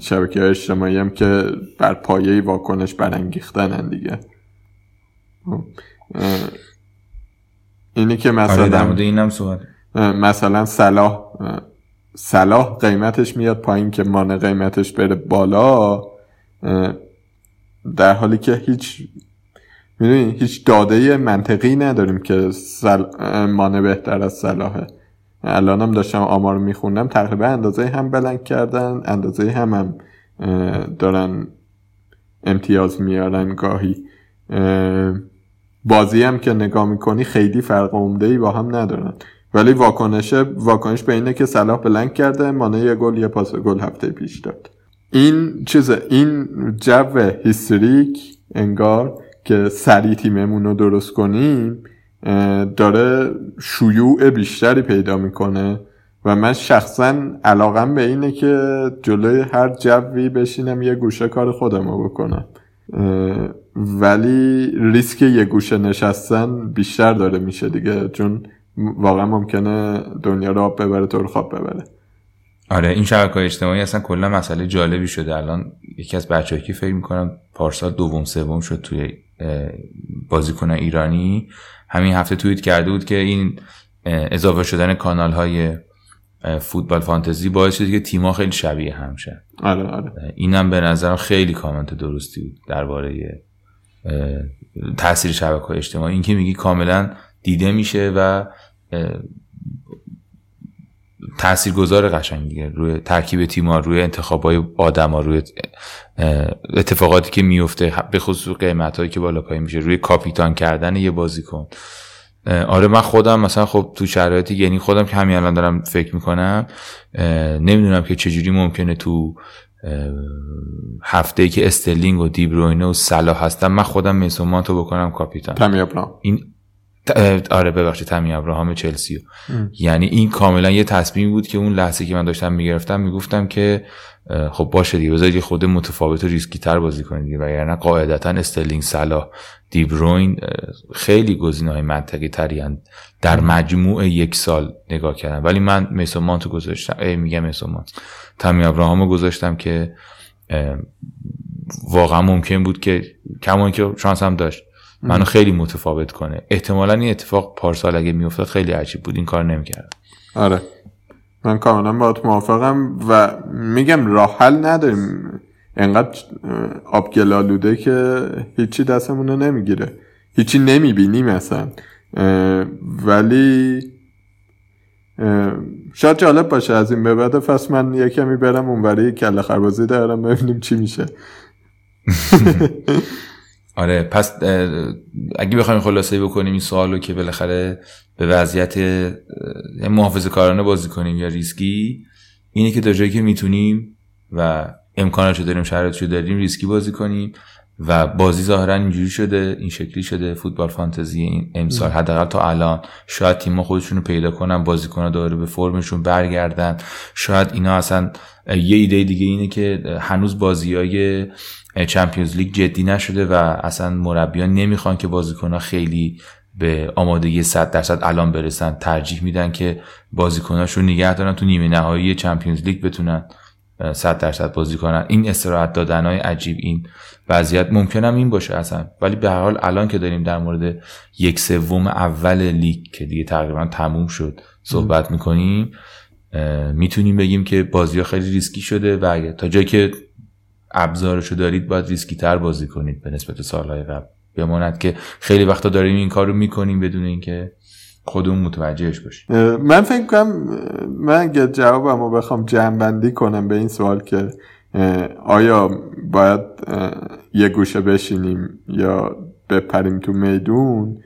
شبکه های اجتماعی هم که بر پایه واکنش برانگیختنن دیگه. اه، اینی که آره مثلا مورد اینم صحبت مثلا صلاح صلاح قیمتش میاد پایین که مانع قیمتش بره بالا. در حالی که هیچ می‌دونی هیچ داده منطقی نداریم که سل... مانع بهتر از صلاحه. الان هم داشتم آمار میخوندم تقریبا اندازه هم بلنگ کردن اندازه هم هم دارن امتیاز میارن گاهی. بازی هم که نگاه می‌کنی خیلی فرق عمده ای با هم ندارن. ولی واکنش واکنش به اینه که صلاح بلنگ کرده مانه یه گل یه پاس گل هفته پیش داد. این چیز این جو هیستریک انگار که سریع تیممون رو درست کنیم داره شیوع بیشتری پیدا می‌کنه و من شخصا علاقم به اینه که جلوی هر جوی بشینم یه گوشه کار خودم رو بکنم. ولی ریسک یه گوشه نشستن بیشتر داره میشه دیگه چون واقعا ممکنه دنیا رو آب ببره تو رو خواب ببره. آره این شبکه اجتماعی اصلا کلا مسئله جالبی شده. الان یکی از بچه‌ها که فکر می‌کنم پارسال دوم سوم شد توی بازیکن ایرانی همین هفته توییت کرده بود که این اضافه شدن کانال های فوتبال فانتزی باعث شده که تیما خیلی شبیه هم شد آره آره. اینم به نظرم خیلی کامنت درستی بود درباره تاثیر شبکه اجتماعی. اینکه میگی کاملا دیده میشه و تاثیرگذار قشنگ دیگه روی ترکیب تیم‌ها روی انتخابای آدما روی اتفاقاتی که میفته به خصوص قیمتایی که بالا پایین میشه. روی کاپیتان کردن یه بازیکن. آره من خودم مثلا خب تو شرایطی یعنی خودم که همین الان دارم فکر می‌کنم نمی‌دونم که چجوری ممکنه تو هفته ای که استرلینگ و دیبروینه و صلاح هستم من خودم میسون مانتو بکنم کاپیتان. این آره ببخشید تامی ابراهام چلسی یعنی این کاملا یه تصمیم بود که اون لحظه که من داشتم می‌گرفتم می‌گفتم که خب باشه دیگه بذارید خود متفاوت و ریسکی تر بازی کنید وگرنه قاعدتا استرلینگ صلاح دیبروین خیلی های منطقی تری در مجموع یک سال نگاه کردم. ولی من میسون مانتو گذاشتم ای میگم میسون مانت تامی ابراهام گذاشتم که واقعا ممکن بود که کمان که شانس هم داشت. منو خیلی متفاوت کنه. احتمالا این اتفاق پارسال اگه میافتاد خیلی عجیب بود. این کار نمی‌کرد آره. من کاملا با موافقم و میگم راه حل نداریم. انقدر آبگلالوده که هیچی دستمون رو نمی‌گیره. هیچی نمی‌بینیم اصلا. ولی شاید جالب باشه از این به بعد پس من یه کمی برم اونوری کله خر بازی دارم ببینیم چی میشه. آره پس اگه بخوایم خلاصه بکنیم این سوالو که بالاخره به وضعیت محافظه کارانه بازی کنیم یا ریسکی اینه که تا جایی که می‌تونیم و امکاناتشو داریم شرایطشو داریم ریسکی بازی کنیم. و بازی ظاهرا اینجوری شده این شکلی شده فوتبال فانتزی این امسال حداقل تا الان. شاید تیم خودشون رو پیدا کنن بازیکن‌ها داره به فرمشون برگردن. شاید اینا اصلا یه ایده دیگه اینه که هنوز بازیای چمپیونز لیگ جدی نشده و اصلا مربیان نمی‌خوان که بازیکنها خیلی به آمادگی 100 درصد الان برسن. ترجیح میدن که بازیکناشو نگه دارن تو نیمه نهایی چمپیونز لیگ بتونن. 100 درصد بازی کنن. این استراحت دادن های عجیب این وضعیت ممکنم این باشه اصلا. ولی به هر حال الان که داریم در مورد یک سوم اول لیگ که دیگه تقریبا تموم شد صحبت می‌کنیم می‌تونیم بگیم که بازی ها خیلی ریسکی شده و تا جایی که ابزارشو دارید باید ریسکی تر بازی کنید به نسبت سالهای قبل. بماند که خیلی وقتا داریم این کار رو می‌کنیم بدون اینکه خودمون متوجهش باشیم من فکر کنم من اگه جوابم رو بخوام جمع کنم به این سوال که آیا باید یه گوشه بشینیم یا بپریم تو میدون؟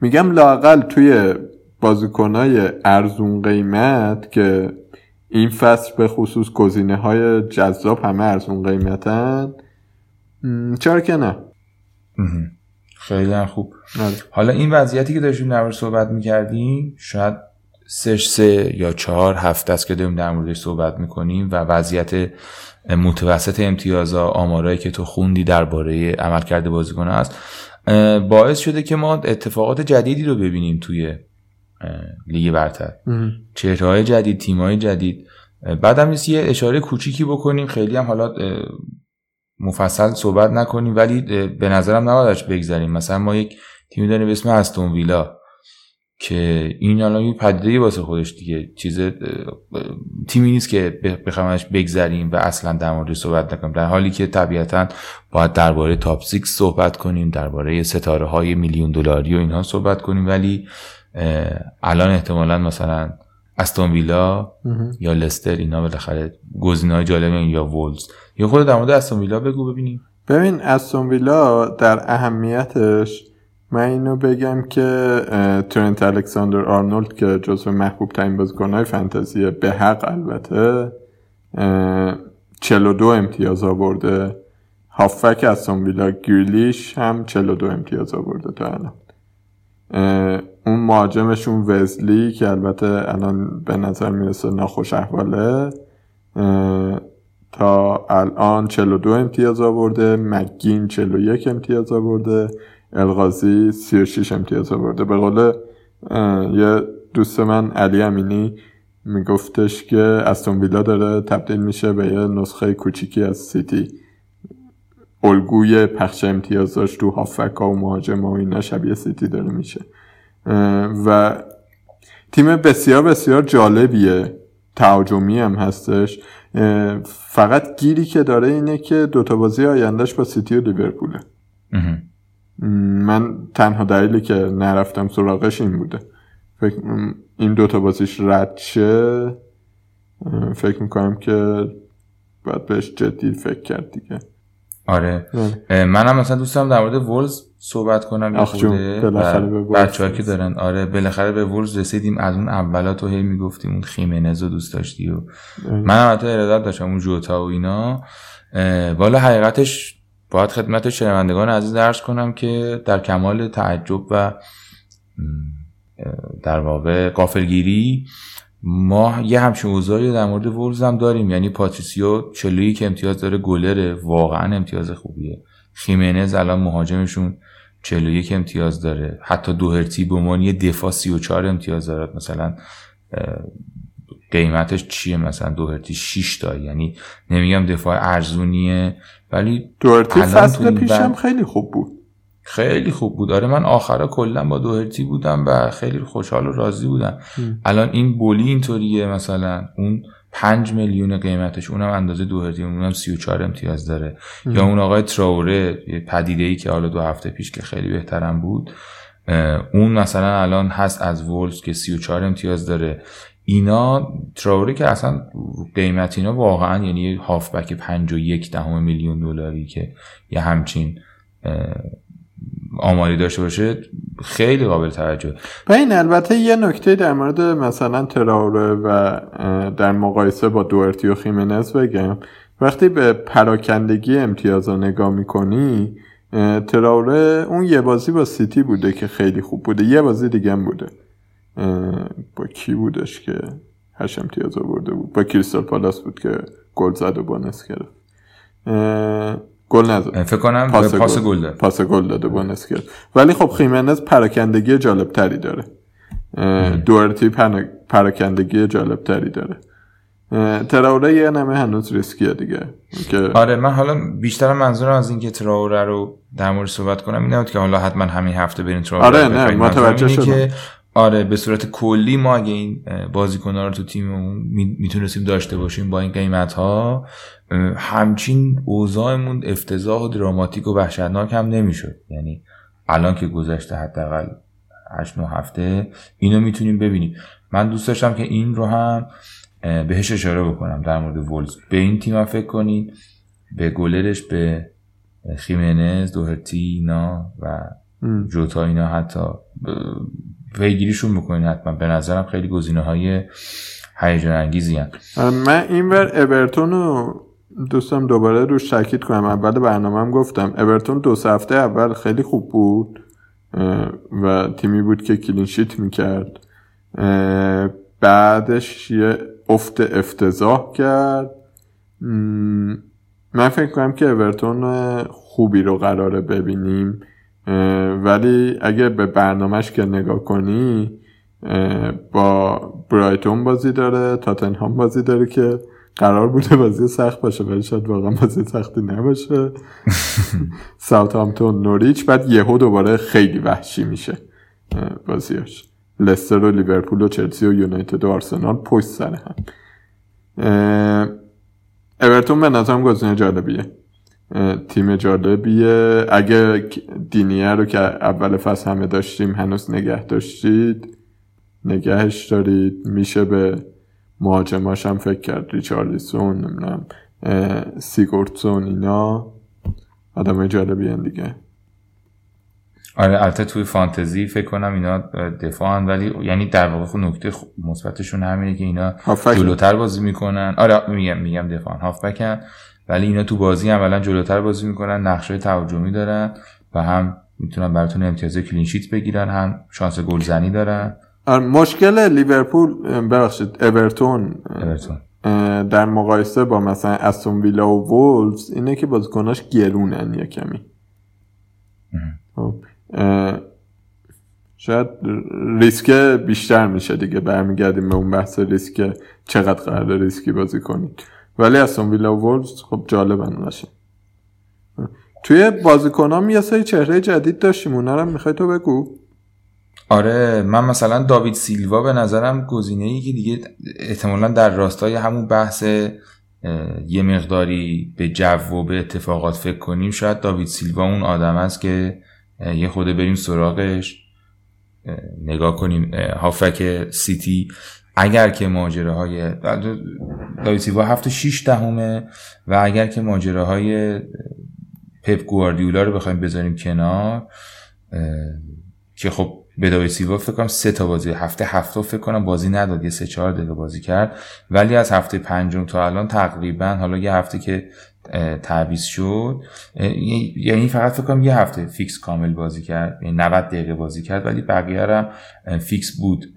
میگم لاقل توی بازیکنهای ارزون قیمت که این فصل به خصوص گزینه های جذاب همه ارزون قیمتن چرا که نه؟ خیلی خوب. آره. حالا این وضعیتی که داشتیم در مورد صحبت می‌کردیم شاید سه سه یا چهار هفته است که داریم در موردش صحبت می‌کنیم و وضعیت متوسط امتیازها آمارایی که تو خوندی درباره عملکرد بازیکن است باعث شده که ما اتفاقات جدیدی رو ببینیم توی لیگ برتر. چهرهای جدید تیمای جدید. بعدم نیست یه اشاره کوچیکی بکنیم. خیلی هم حالا مفصل صحبت نکنیم ولی به نظرم نباید بگذاریم مثلا ما یک تیمی داریم به اسم استون ویلا که این الان یه پدیده واسه خودش دیگه. چیز تیمی نیست که بخوامش بگذریم و اصلا در مورد صحبت نکنیم. در حالی که طبیعتا باید درباره تاپ 6 صحبت کنیم درباره ستاره های میلیون دلاری و اینها صحبت کنیم ولی الان احتمالا مثلا استون ویلا یا لستر اینا بالاخره گزینه‌های جالب یا وولز. یا خود در مورد استون ویلا بگو ببینیم. ببین استون ویلا در اهمیتش من اینو بگم که ترنت الکساندر آرنولد که جزو محبوب ترین بازیکنهای فانتزی به حق البته 42 امتیاز آورده. هافک استون ویلا گریلیش هم 42 امتیاز آورده تا الان. اون مهاجمشون وزلی که البته الان به نظر می‌رسه ناخوش احواله. تا الان 42 امتیاز آورده مگین 41 امتیاز آورده الغازی 36 امتیاز آورده. به قول یه دوست من علی امینی میگفتش که استون ویلا داره تبدیل میشه به یه نسخه کوچیکی از سیتی. الگوی پخش امتیازاش تو هافکا و مهاجم و اینا شبیه سیتی داره میشه. و تیم بسیار بسیار جالبیه. تهاجمی هم هستش. فقط گیری که داره اینه که دوتا بازی آیندهش با سیتی و لیورپوله. من تنها دلیلی که نرفتم سراغش این بوده. فکر این دوتا بازیش رد شه فکر می‌کنم که باید بهش جدی فکر کرد دیگه. آره. منم مثلا دوستم در مورد ولز صحبت کنم آخ بچه که دارن آره بالاخره به ولز رسیدیم. از اون اولا تو هی می‌گفتیم اون خیمنز رو دوست داشتی و من هم ارادت داشتم اون جوتا و اینا. والا حقیقتش باید خدمت شنوندگان عزیز درس کنم که در کمال تعجب و در واقع قافلگیری ما یه همچین اوضاعی در مورد ولز هم داریم. یعنی پاتریسیو چلویی که امتیاز داره گلره. واقعا امتیاز خوبیه. خیمنز الان مهاجمشون 41 امتیاز داره. حتی دوهرتی به عنوان یه دفاع 34 امتیاز داره. مثلا قیمتش چیه؟ مثلا دوهرتی 6 تا. یعنی نمیگم دفاع ارزونیه ولی دوهرتی فصل پیشم خیلی خوب بود. خیلی خوب بود. آره من آخرا کلا با دوهرتی بودم و خیلی خوشحال و راضی بودم. الان این بولی اینطوریه مثلا. اون پنج میلیون قیمتش اونم اندازه دوهرتی اونم سی و چهار امتیاز داره. یا اون آقای تراوره پدیده ای که حالا دو هفته پیش که خیلی بهترم بود. اون مثلا الان هست از وولز که سی و چهار امتیاز داره. اینا تراوره که اصلا قیمت اینا واقعا یعنی هافبک پنج و یک دهم میلیون دلاری که یه همچین آماری داشته باشه خیلی قابل توجه. و این البته یه نکته در مورد مثلا تراوره و در مقایسه با دوارتی و خیمنز بگم. وقتی به پراکندگی امتیاز نگاه می‌کنی تراوره اون یه بازی با سیتی بوده که خیلی خوب بوده. یه بازی دیگه هم بوده. با کی بودش که هشت امتیاز آورده بود؟ با کریستال پالاس بود که گل زد و بانس گرفت. گل نزد فکر کنم پاس, پاس گل. داد. پاس گل داده بونس کرد ولی خب خیمنز پراکندگی جالب تری داره دورتی پراکندگی جالب تری داره تراوره یه نمه هنوز ریسکیه دیگه. که آره من حالا بیشتر منظورم از اینکه تراوره رو در مورد صحبت کنم این نبود که حالا حتما همین هفته برین تراوره آره نه متوجه شدم. که آره به صورت کلی ما اگه این بازیکن‌ها رو تو تیممون می‌تونستیم داشته باشیم با این قیمت ها همچین اوضاعمون افتضاح و دراماتیک و وحشتناک هم نمی‌شد. یعنی الان که گذشته حداقل 8 9 هفته اینو می‌تونیم ببینیم. من دوست داشتم که این رو هم بهش اشاره بکنم در مورد ولز به این تیم فکر کنین به گلرش به خیمنز دوهرتی اینا و جوتا اینا حتی پیگیریشون می‌کنین حتما. به نظرم خیلی گزینه های هیجان انگیزی من این ور اورتون رو دوستم دوباره روش تاکید کنم. اول برنامه هم گفتم. اورتون دو هفته اول خیلی خوب بود و تیمی بود که کلینشیت می‌کرد. بعدش یه افت افتضاح کرد. من فکر کنم که اورتون خوبی رو قراره ببینیم. ولی اگه به برنامهش که نگاه کنی با برایتون بازی داره تاتنهام بازی داره که قرار بوده بازی سخت باشه ولی شاید واقعا بازی سختی نباشه. ساوثهامپتون نوریچ بعد یهو دوباره خیلی وحشی میشه بازیاش. لستر و لیورپول و چلسی و یونایتد و آرسنال پشت سر هم. اورتون به نظرم گزینه جالبیه. تیم جالبیه. اگه دینیه رو که اول فصل همه داشتیم هنوز نگه داشتید نگهش دارید. میشه به مهاجماش هم فکر کرد. ریچارلیسون نمی‌دونم سیگورتسون اینا آدم جالبی دیگه. آره البته توی فانتزی فکر کنم اینا دفاعن ولی یعنی در واقع خب نکته مثبتشون همینه که اینا. جلوتر بازی می‌کنن. آره میگم میگم دفاعن هافبکن ولی اینا تو بازی عملا جلوتر بازی می‌کنن نقشه تهاجمی دارن و هم می‌تونن براتون امتیاز کلینشیت بگیرن هم شانس گلزنی دارن. آره، مشکل لیورپول ببخشید اورتون در مقایسه با مثلا استون ویلا و وولفز اینه که بازیکناش گرونن یه کمی خب، شاید ریسک بیشتر میشه دیگه برمیگردیم به اون بحث ریسک چقدر قرار ریسکی بازی کنید. ولی استون ویلا و وولفز خب جالبن باشه توی بازیکنام یه سری چهره جدید داشتیم اونا هم می‌خوای تو بگو؟ آره من مثلا داوید سیلوا به نظرم گزینه ای که دیگه احتمالا در راستای همون بحث یه مقداری به جو و به اتفاقات فکر کنیم شاید داوید سیلوا اون آدم است که یه خوده بریم سراغش. اه، نگاه کنیم هافک سیتی. اگر که ماجراهای داوید سیلوا هفت و شیش دهمه و اگر که ماجراهای پپ گواردیولا رو بخوایم بذاریم کنار که خب به داوید سیلوا فکر کنم سه تا بازی هفته هفته فکر کنم بازی نداد یه سه چهار دقیقه بازی کرد. ولی از هفته پنجم تا الان تقریبا حالا یه هفته که تعویض شد یعنی فقط فکر کنم یه هفته فیکس کامل بازی کرد یعنی 90 دقیقه بازی کرد ولی بقیه هم فیکس بود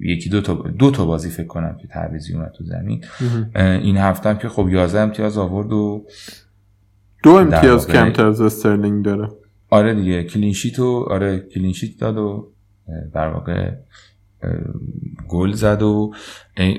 یکی دو تا دو تا بازی فکر کنم که تعویضی اومد تو زمین. این هفته هم که خب 11 امتیاز آورد و دو امتیاز کمتر از استرلینگ داره. آره دیگه clean sheet و آره clean sheet داد و در واقع گل زد و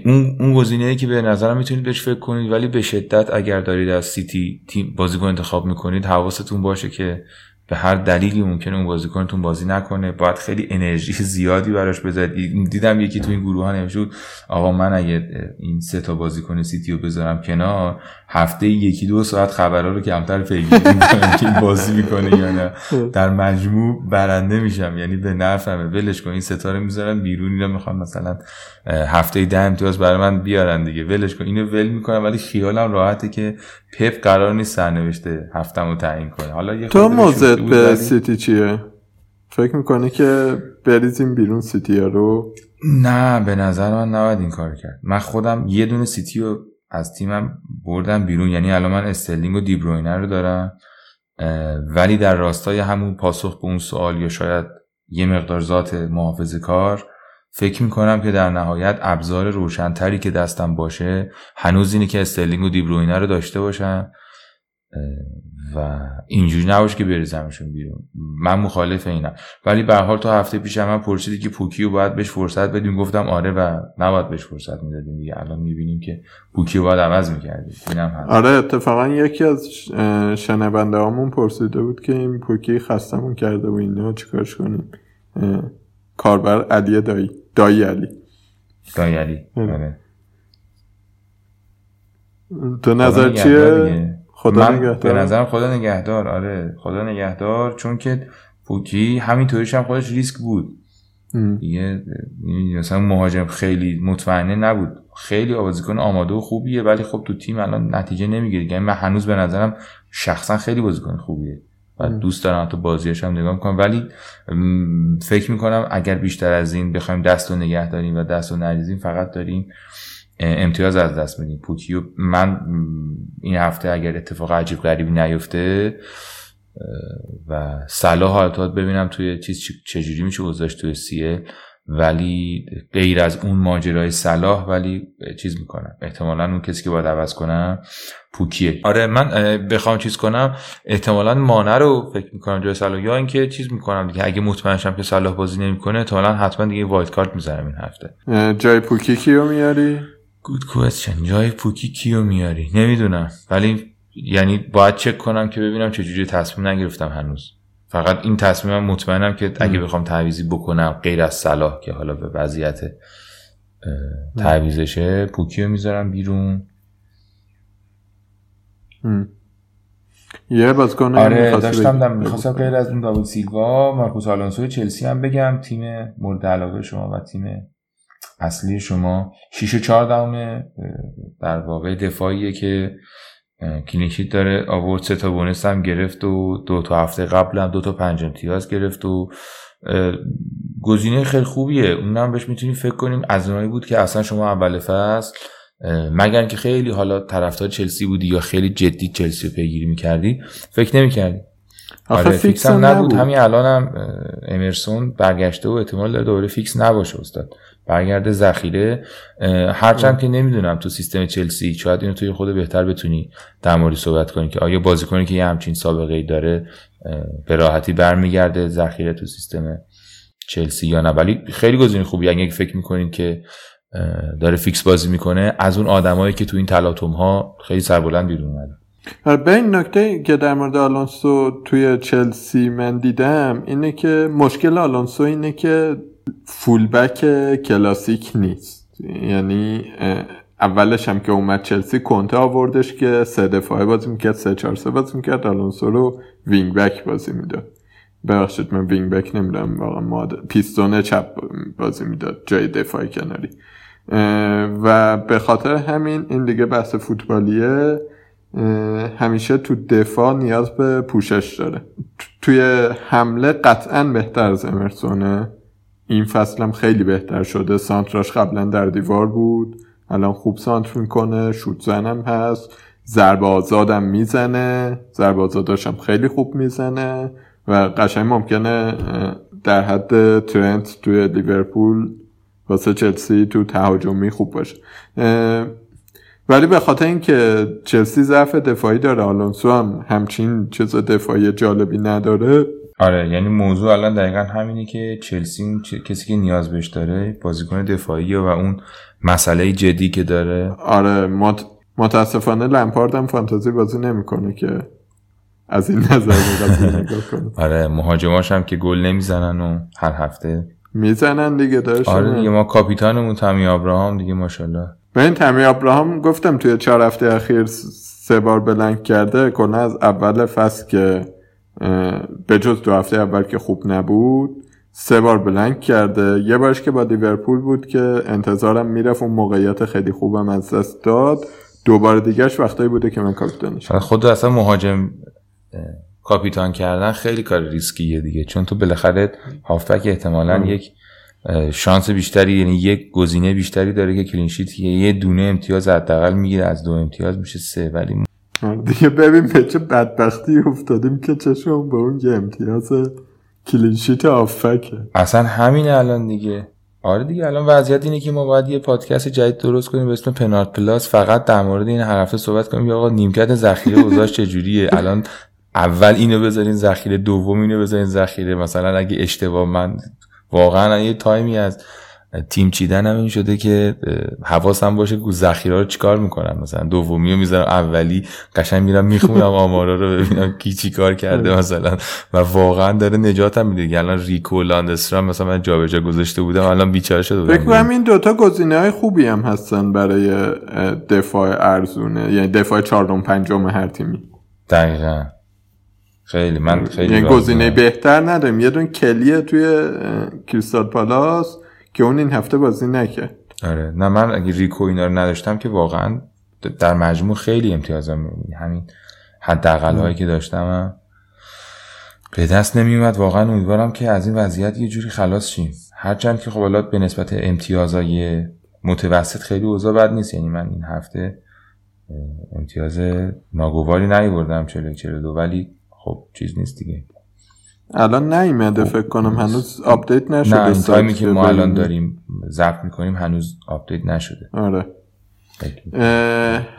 اون اون گزینه ای که به نظرم می‌تونید بهش فکر کنید ولی به شدت اگر دارید از سیتی تیم بازیکن انتخاب می‌کنید حواستون باشه که به هر دلیلی ممکنه اون بازیکنتون بازی نکنه. باید خیلی انرژی زیادی براش بذارید. دیدم یکی تو این گروه ها نوشته بود آقا من اگه این سه تا بازیکن سیتی رو بذارم کنار هفته یکی دو ساعت خبرها رو کمتر پیگیری می‌کنم که این بازی می‌کنه یا نه. در مجموع برنده میشم. یعنی به نفعمه. ولش کن. این ستاره می‌ذارن بیرون. اینا می‌خوام مثلا هفته ده امتیاز برای من بیارن دیگه. ولش کن. اینو ول می‌کنم. ولی خیالم راحته که پپ قرار نیست سرنوشته هفتم رو تعیین کنه. حالا یه تو به سیتی چیه؟ فکر می‌کنی که بریزیم بیرون سیتی رو؟ نه به نظر من نباید این کار کرد. من خودم یه دونه سیتی رو از تیمم بردم بیرون. یعنی الان من استرلینگ و دی‌بروینه رو دارم. ولی در راستای همون پاسخ به اون سوال یا شاید یه مقدار ذات محافظه کار فکر می‌کنم که در نهایت ابزار روشنتری که دستم باشه هنوز اینه که استرلینگ و دی‌بروینه رو داشته باشم. و اینجوری نباشه که بریزمشون بیرون. من مخالف اینم. ولی به هر حال تا هفته پیش هم من پرسیدی که پوکی رو باید بهش فرصت بدیم؟ گفتم آره و نباید بهش فرصت می‌دادیم دیگه. الان می‌بینیم که پوکی رو باید عوض می‌کردیم اینم آره اتفاقا یکی از اه، شنونده هامون پرسیده بود که این پوکی خستمون کرده و اینا چیکارش کنیم؟ کاربر علی دایی. دایی علی. دایری آره. آره. تو نظر چیه. خدا من نگهدار. به نظرم خدا نگهدار آره خدا نگهدار چون که پوکی همینطوریش هم خودش ریسک بود ام. دیگه یعنی مثلا مهاجم خیلی مطمئنه نبود خیلی بازیکن آماده و خوبیه ولی خب تو تیم الان نتیجه نمی‌گیره یعنی من هنوز به نظرم شخصا خیلی بازیکن خوبیه و. دوست دارم تو بازیش هم نگاه می‌کنم ولی فکر می‌کنم اگر بیشتر از این بخوایم دست رو نگه داریم و دست رو نریزیم فقط داریم امتیاز از دست میدیم پوکیو من این هفته اگر اتفاق عجیب غریبی نیفته و صلاح حالتا ببینم توی چیز چجوری میشه گذاشت توی سیه ولی غیر از اون ماجرای صلاح ولی چیز می‌کنم. احتمالا اون کسی که باید عوض کنم پوکیه. آره من بخوام چیز کنم احتمالا مانع رو فکر می‌کنم جای صلاح یا اینکه چیز می‌کنم دیگه. اگه مطمئن شم که صلاح بازی نمی‌کنه احتمالا حتما دیگه وایت کارت می‌ذارم این هفته. جای پوکی کیو میاری؟ good question جای پوکی کیو میاری؟ نمی‌دونم. ولی یعنی باید چک کنم که ببینم چجوری تصمیم نگرفتم هنوز. فقط این تصمیمم مطمئنم که اگه بخوام تعویضی بکنم غیر از صلاح که حالا به وضعیت تعویضشه پوکی رو می‌ذارم بیرون. ام. یه بازیکن آره داشتم؟ دم می‌خواستم غیر از اون داوید سیلوا مارکوس آلونسو چلسی هم بگم تیم مورد علاقه شما و تیم اصلی شما 6 و 4 دهم در واقع دفاعیه که clean sheet داره. آورد سه تا bonus هم گرفت و دو تا هفته قبل هم دو تا پنج امتیاز گرفت و گزینه خیلی خوبیه. اونم بهش می‌تونیم فکر کنیم. از اونایی بود که اصلا شما اول فصل مگر که خیلی حالا طرفدار چلسی بودی یا خیلی جدی چلسی رو پیگیری می‌کردی فکر نمی‌کردی. آخه آره فیکس هم نبود. نبود. همین الان هم امرسون برگشته و احتمال داره دوباره فیکس نباشه استاد. برگرده ذخیره هرچند که نمی‌دونم تو سیستم چلسی شاید اینو توی خود بهتر بتونی در موردش صحبت کنی که آیا بازیکنی که یه همچین سابقه ای داره به راحتی برمیگرده ذخیره تو سیستم چلسی یا نه. ولی خیلی گزینه خوبی اگه فکر می‌کنین که داره فیکس بازی می‌کنه از اون آدمایی که تو این تلاطم ها خیلی سربلند بیرون اومده آره، به این نکته که در مورد آلونسو توی چلسی من دیدم اینه که مشکل آلونسو اینه که full-back کلاسیک نیست. یعنی اولش هم که اومد چلسی کنته آوردش که سه دفاعه بازی می‌کرد سه چهار سه بازی می‌کرد آلونسو رو wing-back بازی می‌داد. ببخشید من wing-back نمی‌دونم واقعا ما پیستون چپ بازی می‌داد جای دفاع کناری. و به خاطر همین این دیگه بحث فوتبالیه همیشه تو دفاع نیاز به پوشش داره. تو- توی حمله قطعا بهتر از امرسونه. این فصل هم خیلی بهتر شده. سانتراش قبلا در دیوار بود. الان خوب سانتر می‌کنه. شوت زنم هست. ضربه آزادم می‌زنه. ضربه آزاداش هم خیلی خوب می‌زنه. و قشنگ ممکنه در حد ترنت توی لیورپول واسه چلسی تو تهاجمی خوب باشه. ولی به خاطر اینکه چلسی ضعف دفاعی داره آلونسو هم همچین چیز دفاعی جالبی نداره آره یعنی موضوع الان دقیقا همینه که چلسی کسی که نیاز بهش داره بازیکن دفاعی و اون مسئله جدی که داره. آره مت... متاسفانه لمپارد هم فانتزی بازی نمی‌کنه که از این نظر نگاه کنه. آره مهاجماش هم که گل نمی‌زنن و هر هفته. می‌زنن دیگه داشت آره دیگه ما کاپیتانمون تامی ابراهام دیگه ماشاءالله. به این تمی ابراهام گفتم توی چهار هفته اخیر سه بار بلنگ کرده کلا از اول فصل که به جز دو هفته اول که خوب نبود سه بار بلنگ کرده. یه بارش که با لیورپول بود که انتظارم می‌رفت اون موقعیت خیلی خوبم از دست داد. دوباره دیگهش وقتایی بوده که من کاپیتانش شاید خود اصلا مهاجم کاپیتان کردن خیلی کار ریسکیه دیگه. چون تو بالاخره هافبک احتمالا یک اه، شانس بیشتری یعنی یک گزینه بیشتری داره که clean sheet یه دونه امتیاز حداقل می‌گیره. از دو امتیاز میشه سه ولی آره دیگه ببین به چه بدبختی افتادیم که چشم به اون یه امتیاز clean sheet هافبکه. اصلا همین الان دیگه. آره دیگه الان وضعیت اینه که ما باید یه پادکست جدید درست کنیم به اسم پنارت پلاس. فقط در مورد این هر هفته صحبت کنیم یا آقا نیمکت ذخیره گذاشت چجوریه. الان اول اینو بذارین ذخیره دوم اینو بذارین ذخیره. مثلا اگه اشتباه من واقعا یه تایمی از تیم چیدن هم این شده که حواسم باشه که ذخیره رو چیکار می‌کنم. مثلا دومی رو می‌ذارم اولی قشنگ میرم می‌خونم آمارا رو ببینم کی چی کار کرده مثلا. و واقعا داره نجاتم میده. دیگه الان ریکو لاندسترام مثلا من جابجا گذاشته بودم الان بیچاره شده فکر بودم کنم این دوتا گزینه های خوبی هم هستن برای دفاع ارزونه. یعنی دفاع چهارم پنجم هر تیمی. دقیقا. خیلی من خیلی یعنی. گزینه بهتر نداریم. یه دون کلیه توی کریستال پالاس. که اون این هفته بازی نکرد. آره. نه من اگه ریکو اینا رو نداشتم که واقعا در مجموع خیلی امتیازم می- همین حداقل هایی که داشتم به دست نمیومد واقعا امیدوارم که از این وضعیت یه جوری خلاص شیم. هرچند که خب به نسبت امتیازهای متوسط خیلی اوضاع بد نیست. یعنی من این هفته امتیاز ناگواری نیوردم 41 42 ولی خب چیز نیست دیگه. الان نیومده فکر کنم هنوز update نشده نه این time ی که ما. الان داریم ضبط می‌کنیم هنوز update نشده. آره.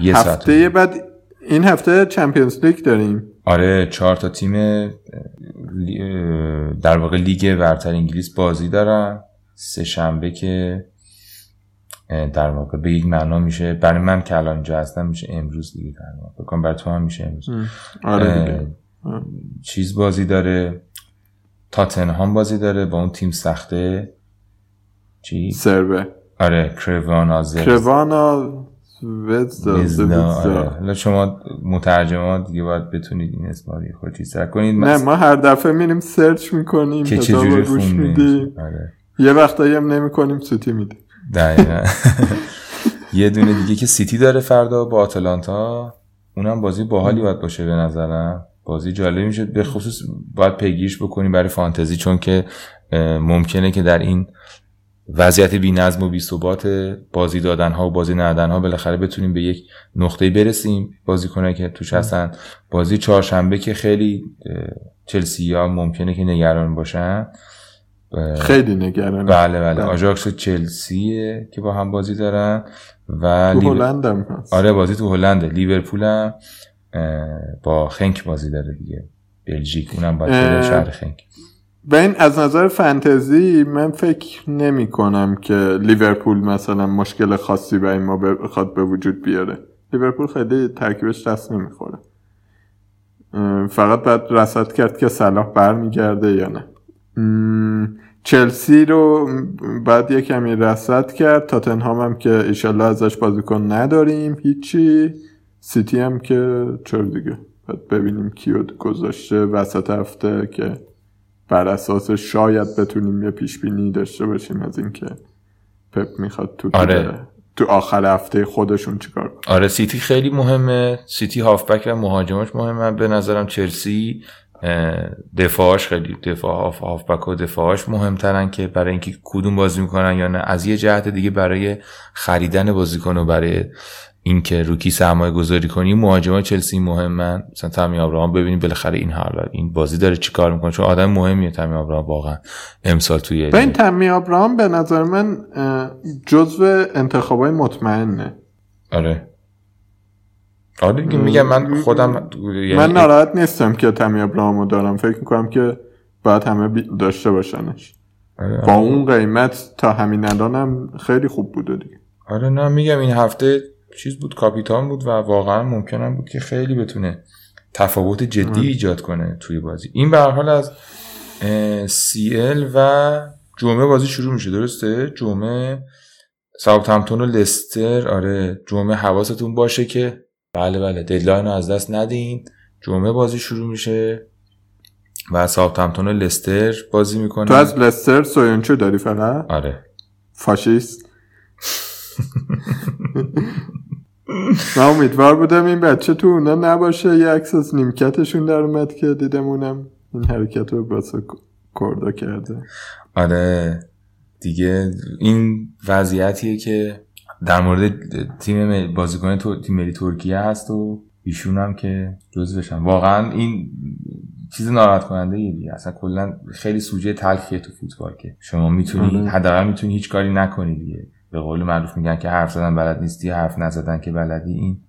یه ساعت هفته بعد این هفته Champions League داریم. آره چهار تا تیم در واقع لیگ برتر انگلیس بازی دارن. سه شنبه که در واقع به یک معنا میشه. برای من که الان اینجا هستم میشه امروز دیگه در واقع. بکنم برای تو هم میشه امروز. آره چیز بازی داره. تاتنهام بازی داره با اون تیم سخته؟ چی؟ سربه. آره کروانا زرز کروانا وزدا آره. شما مترجمان دیگه باید بتونید این اسما رو خود چیز کنید. نه ما هر دفعه میریم سرچ می‌کنیم. که چجوری گوش میدیم. آره. یه وقتایی هم نمی‌کنیم سوتی میدیم. دقیقا. یه دونه دیگه که سیتی داره فردا با آتلانتا اونم بازی باحالی باید باشه به نظرم. بازی جالبی میشه به خصوص باید پیگیرش بکنیم برای فانتزی چون که ممکنه که در این وضعیت بی نظم و بی ثبات بازی دادن ها و بازی ندادن ها بالاخره بتونیم به یک نقطه برسیم. بازی کنه که توش هستن. بازی چهارشنبه که خیلی چلسی ها ممکنه که نگران باشن. خیلی نگران بله بله. آژاکس و چلسیه که با هم بازی دارن و تو لیور- هلند هم هست. آره بازی تو هلنده. لیورپول هم با خنک بازی داره دیگه. بلژیک اونم باید شهر خنک. و این از نظر فنتزی من فکر نمی کنم که لیورپول مثلا مشکل خاصی برای ما بخواد به وجود بیاره. لیورپول خیلی ترکیبش دست نمی‌خوره فقط باید رصد کرد که صلاح برمیگرده یا نه. چلسی رو بعد یه کمی رصد کرد. تاتنهام هم که ایشالله ازش بازیکن نداریم. هیچی. سیتی هم که چرا دیگه؟ باید ببینیم کیو گذاشته وسط هفته که بر اساس شاید بتونیم یه پیش بینی داشته باشیم از اینکه پپ می‌خواد تو آره. تو آخر هفته خودشون چیکار آره سیتی خیلی مهمه. سیتی هافبک و مهاجماش مهمه. به نظرم چلسی دفاعش خیلی دفاع هاف هافبک و دفاعش مهمترن که برای اینکه کدوم بازی می‌کنن یا نه. از یه جهت دیگه برای خریدن بازیکن و برای اینکه روکی سرمایه گذاری کنی مهاجما چلسی مهمن مثلا تامی ابراهام ببینیم بالاخره این حالا این بازی داره چیکار می‌کنه؟ چون آدم مهمیه تامی ابراهام واقعا امسال توی این تمی ابراهام به نظر من جزو انتخابای مطمئنه. آره. آره دیگه میگم من خودم یعنی من ناراحت نیستم که تمی ابراهامو دارم. فکر می‌کنم که باید همه داشته باشنش. آره، با اون قیمت تا همین الانم خیلی خوب بوده دیگه. آره نه میگم این هفته چیز بود کاپیتان بود و واقعا ممکنم بود که خیلی بتونه تفاوت جدی ایجاد کنه توی بازی. این به حال از CL و جمعه بازی شروع میشه درسته؟ جمعه ساوثهمپتون و لستر آره جمعه حواستون باشه که بله بله deadline رو از دست ندین. جمعه بازی شروع میشه و ساوثهمپتون و لستر بازی می‌کنه تو از لستر سویونجو داری فقط؟ آره. فاشیست. من امیدوار بودم این بچه تو اونا نباشه. یه عکس از نیمکتشون در اومد که دیدمونم. این حرکت رو باسه کردا کرده. آره. دیگه این وضعیتیه که در مورد تیم بازیکن تو- تیم ملی ترکیه هست و ایشون هم که جزوشن واقعا این چیز ناراحت کننده ایه دیگه. اصلا کلا خیلی سوژه تلخیه تو فوتبال که شما می‌تونی آره. حداقل می‌تونی هیچ کاری نکنی دیگه. به قول معروف میگن که حرف زدن بلد نیستی حرف نزدن که بلدی این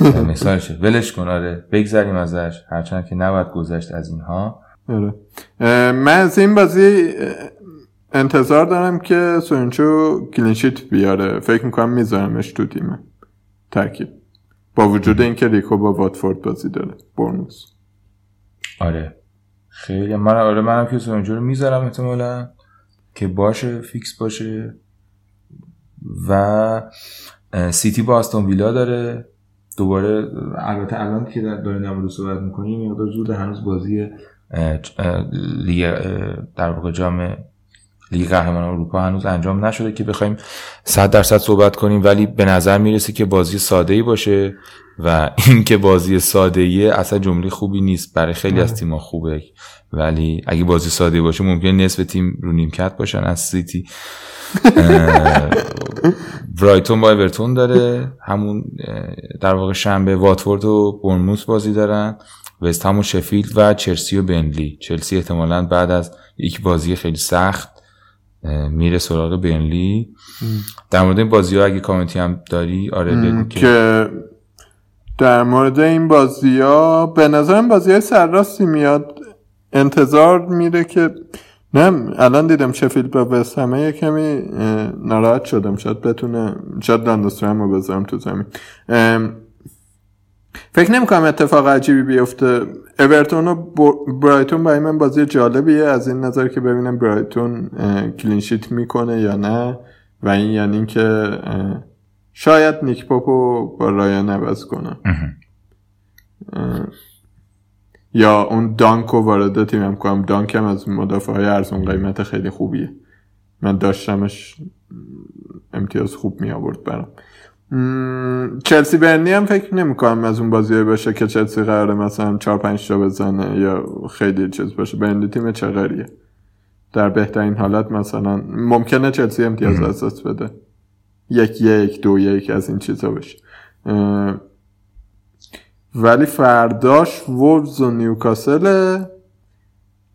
مثالشه ولش کن آره. بگذریم ازش. هرچند که نباید گذشت از اینها. آره. من از این بازی انتظار دارم که سویونجو clean sheet بیاره. فکر می‌کنم میذارمش تو تیمه ترکیب با وجود اینکه ریکو با واتفورد بازی داره. برنوس آره. خیلی. من آره منم که سویونجو رو می‌ذارم احتمالا. که باشه فیکس باشه. و سیتی با استون ویلا داره. دوباره البته الان که داریم در صحبت می‌کنیم مقدار زود هنوز بازی لیگ در واقع جام لیگ قهرمانان اروپا هنوز انجام نشده که بخوایم 100 درصد صحبت کنیم ولی به نظر می‌رسه که بازی ساده ای باشه. و اینکه بازی ساده ایه اصلا جمله خوبی نیست. برای خیلی از تیم‌ها خوبه. ولی اگه بازی ساده باشه ممکن نصف تیم رو نیمکت باشن. از سیتی برایتون با اورتون داره. همون در واقع شنبه واتفورد و بورنموث بازی دارن. وست هم و شفیلد و چلسی و بنلی. چلسی احتمالا بعد از یک بازی خیلی سخت میره سراغ بنلی. در مورد این بازی ها اگه کامنتی هم داری آره بگو که در مورد این بازی ها به نظرم بازی های سرراستی میاد. انتظار میره که نه الان دیدم شفیلد با وست همه کمی ناراحت شدم. شاید بتونه شاید دندوسترم رو بذارم تو زمین. فکر نمی کنم اتفاق عجیبی بیفته. اورتون و بر- برایتون برای من بازی جالبیه. از این نظر که ببینم برایتون کلینشیت می‌کنه یا نه. و این یعنی اه، شاید نیک پاپو با رایان عوض کنم یا اون دانکو وارد تیمم کنم. دانک هم از مدافع های ارزون قیمت خیلی خوبیه. من داشتمش امتیاز خوب می آورد برام. چلسی برنی هم فکر نمی کنم از اون بازی باشه که چلسی قراره مثلا 4 5 تا بزنه یا خیلی چیز باشه. برنی تیم چقدریه در بهترین حالت مثلا ممکنه چلسی امتیاز از دست بده. یک یک دو یک از این چیزا باشه اه، ولی فرداش وولز و نیوکاسل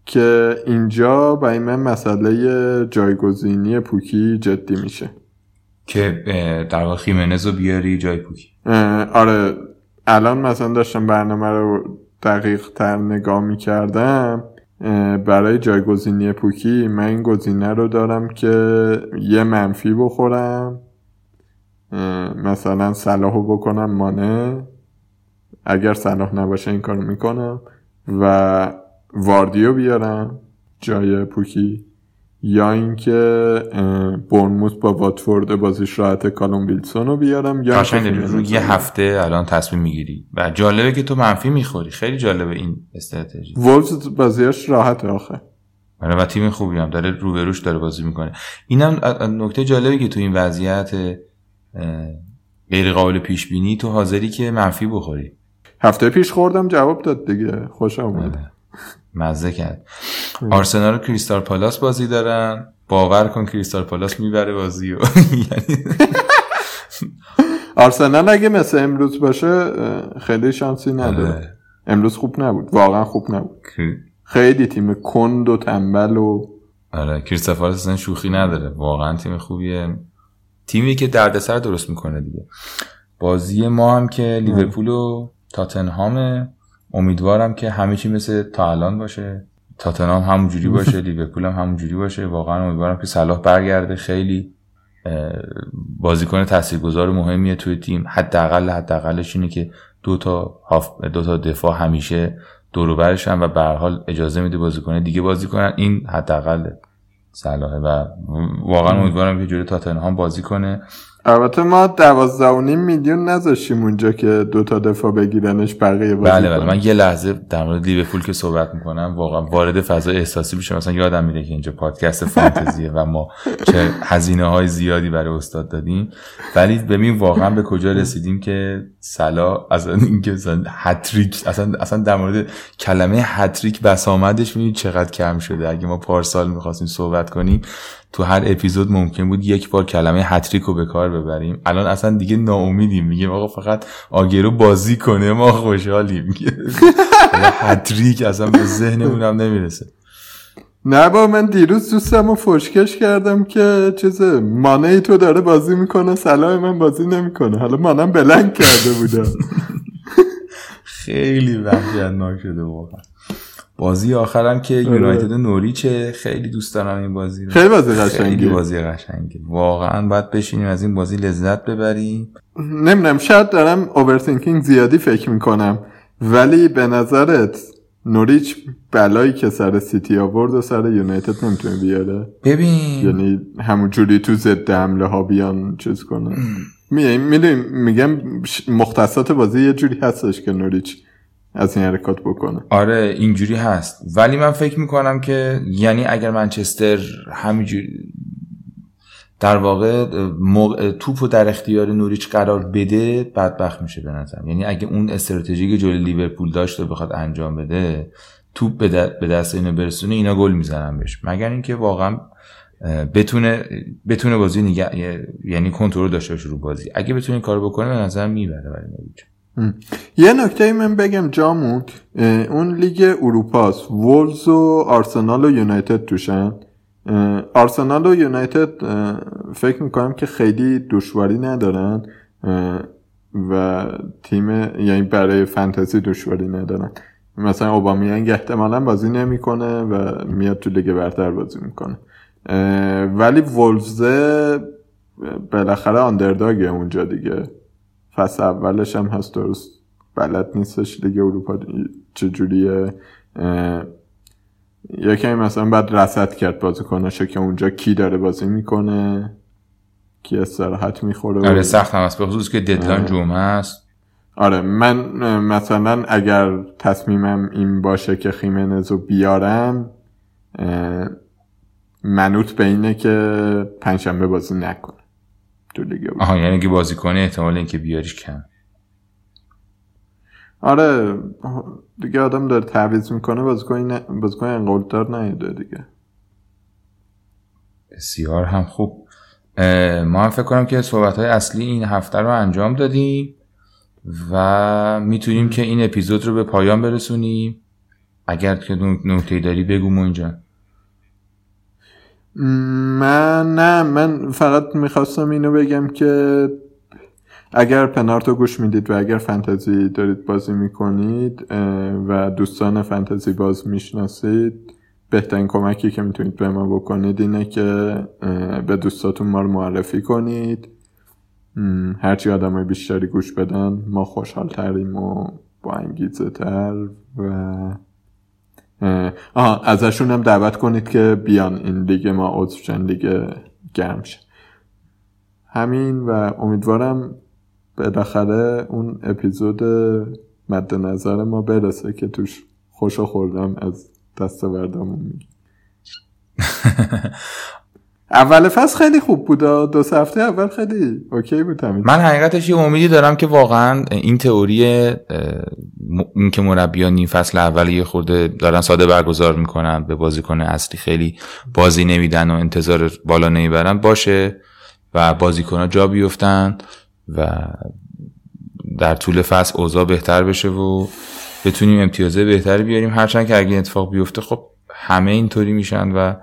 که اینجا برای من مسئله جایگزینی پوکی جدی میشه. که در واقع خیمنز رو بیاری جای پوکی. آره الان مثلا داشتم برنامه رو دقیق تر نگاه می‌کردم برای جایگزینی پوکی من این گزینه رو دارم که یه منفی بخورم مثلا صلاحو بکنم مانه اگر صلاح نباشه این کارو می‌کنم. و واردیو بیارم جای پوکی. یا اینکه اه، برنموث با واتفورد بازیش راحت کالوم ویلسون رو بیارم. یا رو یه هفته الان تصمیم می‌گیری. و جالبه که تو منفی می‌خوری. خیلی جالبه این استراتژی. وولز بازیش راحت آخه. آره و تیم خوبی هم داره روبروش داره بازی می‌کنه. اینم نکته جالبی که تو این وضعیت غیر قابل پیش بینی تو حاضری که منفی بخوری. هفته پیش خوردم جواب داد دیگه. خوش آمد آره. مزه کرد. آرسنال و کریستال پالاس بازی دارن. باور کن کریستال پالاس می‌بره بازی و آرسنال اگه مثل امروز باشه خیلی شانسی نداره. آره. امروز خوب نبود. واقعا خوب نبود. خیلی تیم کند و تنبل و آره. کریستال پالاس اصلا شوخی نداره. واقعا تیم خوبیه. تیمی که دردسر درست می‌کنه دیگه. بازی ما هم که لیورپول و تاتنهامه امیدوارم که همه چی مثل تا الان باشه. تاتنهام همونجوری باشه لیورپول هم همونجوری باشه. واقعا امیدوارم که صلاح برگرده. خیلی بازیکن تاثیرگذار مهمیه توی تیم. حداقل حداقلش اینه که دو تا هاف دو تا دفاع همیشه دور و برشن و به هر حال اجازه میده بازیکن دیگه بازی کنن. این حداقل صلاحه و واقعا امیدوارم که جلوی تاتنهام بازی کنه. البته ما دوازده و نیم میلیون نذاشتیم اونجا که دو تا دفاع بگیرنش بقیه بازی بله بله. من یه لحظه در مورد لیورپول که صحبت می‌کنم واقعا وارد فضای احساسی میشه مثلا یادم میره که اینجا پادکست فانتزیه و ما چه هزینه های زیادی برای استاد دادیم. ولی ببین واقعا به کجا رسیدیم که سلا از اینکه مثلا هتریک اصلا اصلا در مورد کلمه هتریک بسامدش می‌بینید چقدر کم شده. اگه ما پارسال می‌خواستیم صحبت کنیم تو هر اپیزود ممکن بود یک بار کلمه هتریک رو به کار ببریم. الان اصلا دیگه ناامیدیم. میگیم آقا فقط آگرو بازی کنه ما خوشحالیم. هتریک اصلا به ذهنمون هم نمی‌رسه. نه با من دیروز دوستم رو فشکش کردم که چیز مانه ای تو داره بازی می‌کنه صلاح من بازی نمی‌کنه. حالا مانم بلنگ کرده بودم خیلی وحشتناک شده واقعا. بازی آخرم که یونایتد و نوریچه خیلی دوست دارم این بازی رو. خیلی بازی خیلی قشنگی بازی قشنگه واقعا باید بشینیم از این بازی لذت ببریم. نمی‌دونم شاید دارم overthinking زیادی فکر می‌کنم. ولی به نظرت نوریچ بلایی که سر سیتی آورد و سر یونایتد نمی‌تونه بیاره؟ ببین. یعنی همون جوری تو ضد حمله ها بیان چیز کنه. میگم مختصات بازی یه جوری هستش که نوریچ از این حرکات بکنه. آره اینجوری هست. ولی من فکر می‌کنم که یعنی اگر منچستر همینجوری در واقع موقع توپ رو در اختیار نوریچ قرار بده بدبخت میشه به نظرم. یعنی اگه اون استراتژی که جلوی لیورپول داشت و بخواد انجام بده توپ به دست اینو برسونه اینا گل می‌زنن بهش. مگر اینکه واقعا بتونه بتونه بازی نگه یعنی کنترل داشته باشه رو بازی. اگه بتونه کارو بکنه به نظرم می‌بره برای نوریچ. یه نکته من بگم جامون اون لیگ اروپاست وولز و آرسنال و یونایتد توشن. آرسنال و یونایتد فکر می‌کنم که خیلی دشواری ندارن و تیم یعنی برای فانتزی دشواری ندارن. مثلا اوبامیانگ احتمالا بازی نمی‌کنه و میاد تو لیگ برتر بازی می‌کنه. ولی وولزه بالاخره آندرداگه اونجا دیگه. فصل اولش هم هست درست بلد نیستش لیگ اروپا چجوریه؟ یکی مثلا بعد رسد کرد بازی کنشه که اونجا کی داره بازی می‌کنه؟ کی استراحت می‌خوره؟ آره سخت هم است به خصوص که ددلاین جمعه است. آره من مثلا اگر تصمیمم این باشه که خیمنز رو بیارم منوط به اینه که پنجشنبه بازی نکنه. تو لیگ آها یعنی که بازی کنه احتمال اینکه بیاریش کم. آره دیگه آدم داره تعویض می‌کنه بازیکن بازیکن انقلدار نیده دیگه. بسیار هم خوب. ما هم فکر کنم که صحبت های اصلی این هفته رو انجام دادیم و می‌تونیم که این اپیزود رو به پایان برسونیم. اگر که نکته داری بگو ما اینجا من نه من فقط می‌خواستم اینو بگم که اگر پنارتو گوش می‌دید و اگر فنتزی دارید بازی می‌کنید و دوستان فنتزی باز می‌شناسید بهترین کمکی که می‌تونید به ما بکنید اینه که به دوستاتون ما رو معرفی کنید. هرچی آدم های بیشتری گوش بدن ما خوشحال تریم و با انگیزه تر و آها ازشون هم دعوت کنید که بیان این لیگ ما عضوشن لیگ شه. همین و امیدوارم بالاخره اون اپیزود مد نظر ما برسه که توش خوشو خوردم از میگی اول فصل خیلی خوب بود دو سه هفته اول خیلی اوکی بود من حقیقتش یه امیدی دارم که واقعا این تئوری این که مربیان نیم فصل اول یه خورده دارن ساده برگزار می‌کنن به بازیکن اصلی خیلی بازی نمیدن و انتظار بالا نمی‌برن باشه و بازیکن جا بیفتن و در طول فصل اوضاع بهتر بشه و بتونیم امتیازه بهتری بیاریم. هرچند که اگه اتفاق بیفته خب همه اینطوری میشن و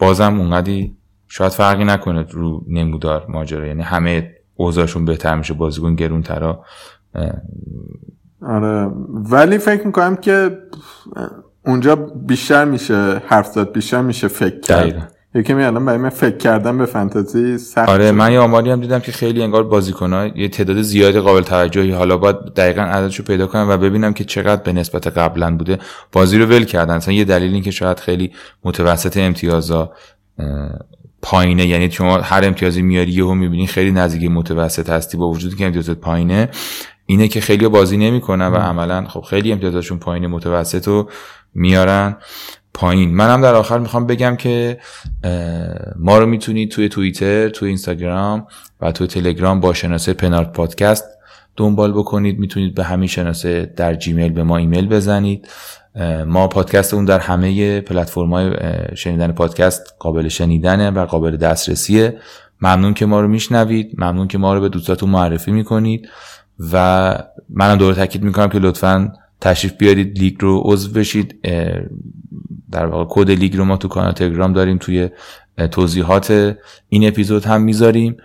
بازم اونقدی شاید فرقی نکنه رو نمودار ماجرا. یعنی همه اوضاعشون بهتر میشه بازیکن گرونترا. آره. ولی فکر می‌کنم که اونجا بیشتر میشه حرف زد بیشتر میشه فکر کرد. یکی می الان برای من فکر کردم به فانتزی سخت آره من یه آماری هم دیدم که خیلی انگار بازیکن‌ها یه تعداد زیادی قابل توجهی حالا باید دقیقا عددشو پیدا کنم و ببینم که چقدر به نسبت قبلا بوده. بازی رو ول کردن. مثلا یه دلیل این که شاید خیلی متوسط امتیازا پایینه. یعنی شما هر امتیازی میاری یهو می‌بینی خیلی نزدیک متوسط هستی با وجودی که امتیازات پایینه. اینه که خیلی بازی نمی‌کنن و عملا خب خیلی امتیازشون پایین متوسط رو میارن. پایین. منم در آخر می‌خوام بگم که ما رو می‌تونید توی توییتر توی اینستاگرام و توی تلگرام با شناسه پنارت پادکست دنبال بکنید. می‌تونید به همین شناسه در جیمیل به ما ایمیل بزنید. ما پادکستمون در همه پلتفرم های شنیدن پادکست قابل شنیدنه و قابل دسترسیه. ممنون که ما رو میشنوید. ممنون که ما رو به دوستاتون معرفی می‌کنید. و منم دوباره تاکید می‌کنم که لطفا تشریف بیارید لیگ رو عضو بشید. در واقع کد لیگ رو ما تو کانال تلگرام داریم توی توضیحات این اپیزود هم می‌ذاریم.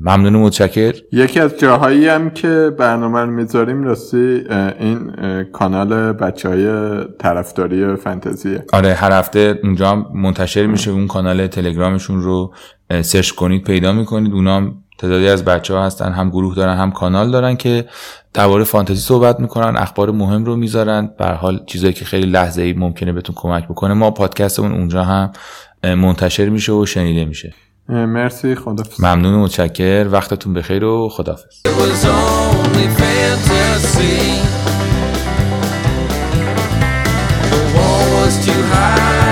ممنون متشکر. یکی از جاهایی هم که برنامه رو می‌ذاریم راستی این کانال بچه های طرفداری فنتزیه آره هر هفته اونجا هم منتشر میشه. اون کانال تلگرامشون رو سرچ کنید پیدا می‌کنید. اونا تعدادی از بچه ها هستن هم گروه دارن هم کانال دارن که درباره فانتزی صحبت می‌کنن اخبار مهم رو می‌ذارن. به حال چیزایی که خیلی لحظه ای ممکنه بهتون کمک بکنه ما پادکستمون اونجا هم منتشر میشه و شنیده میشه. مرسی خدافظ ممنون و متشکر. وقتتون بخیر و خدافظ too high.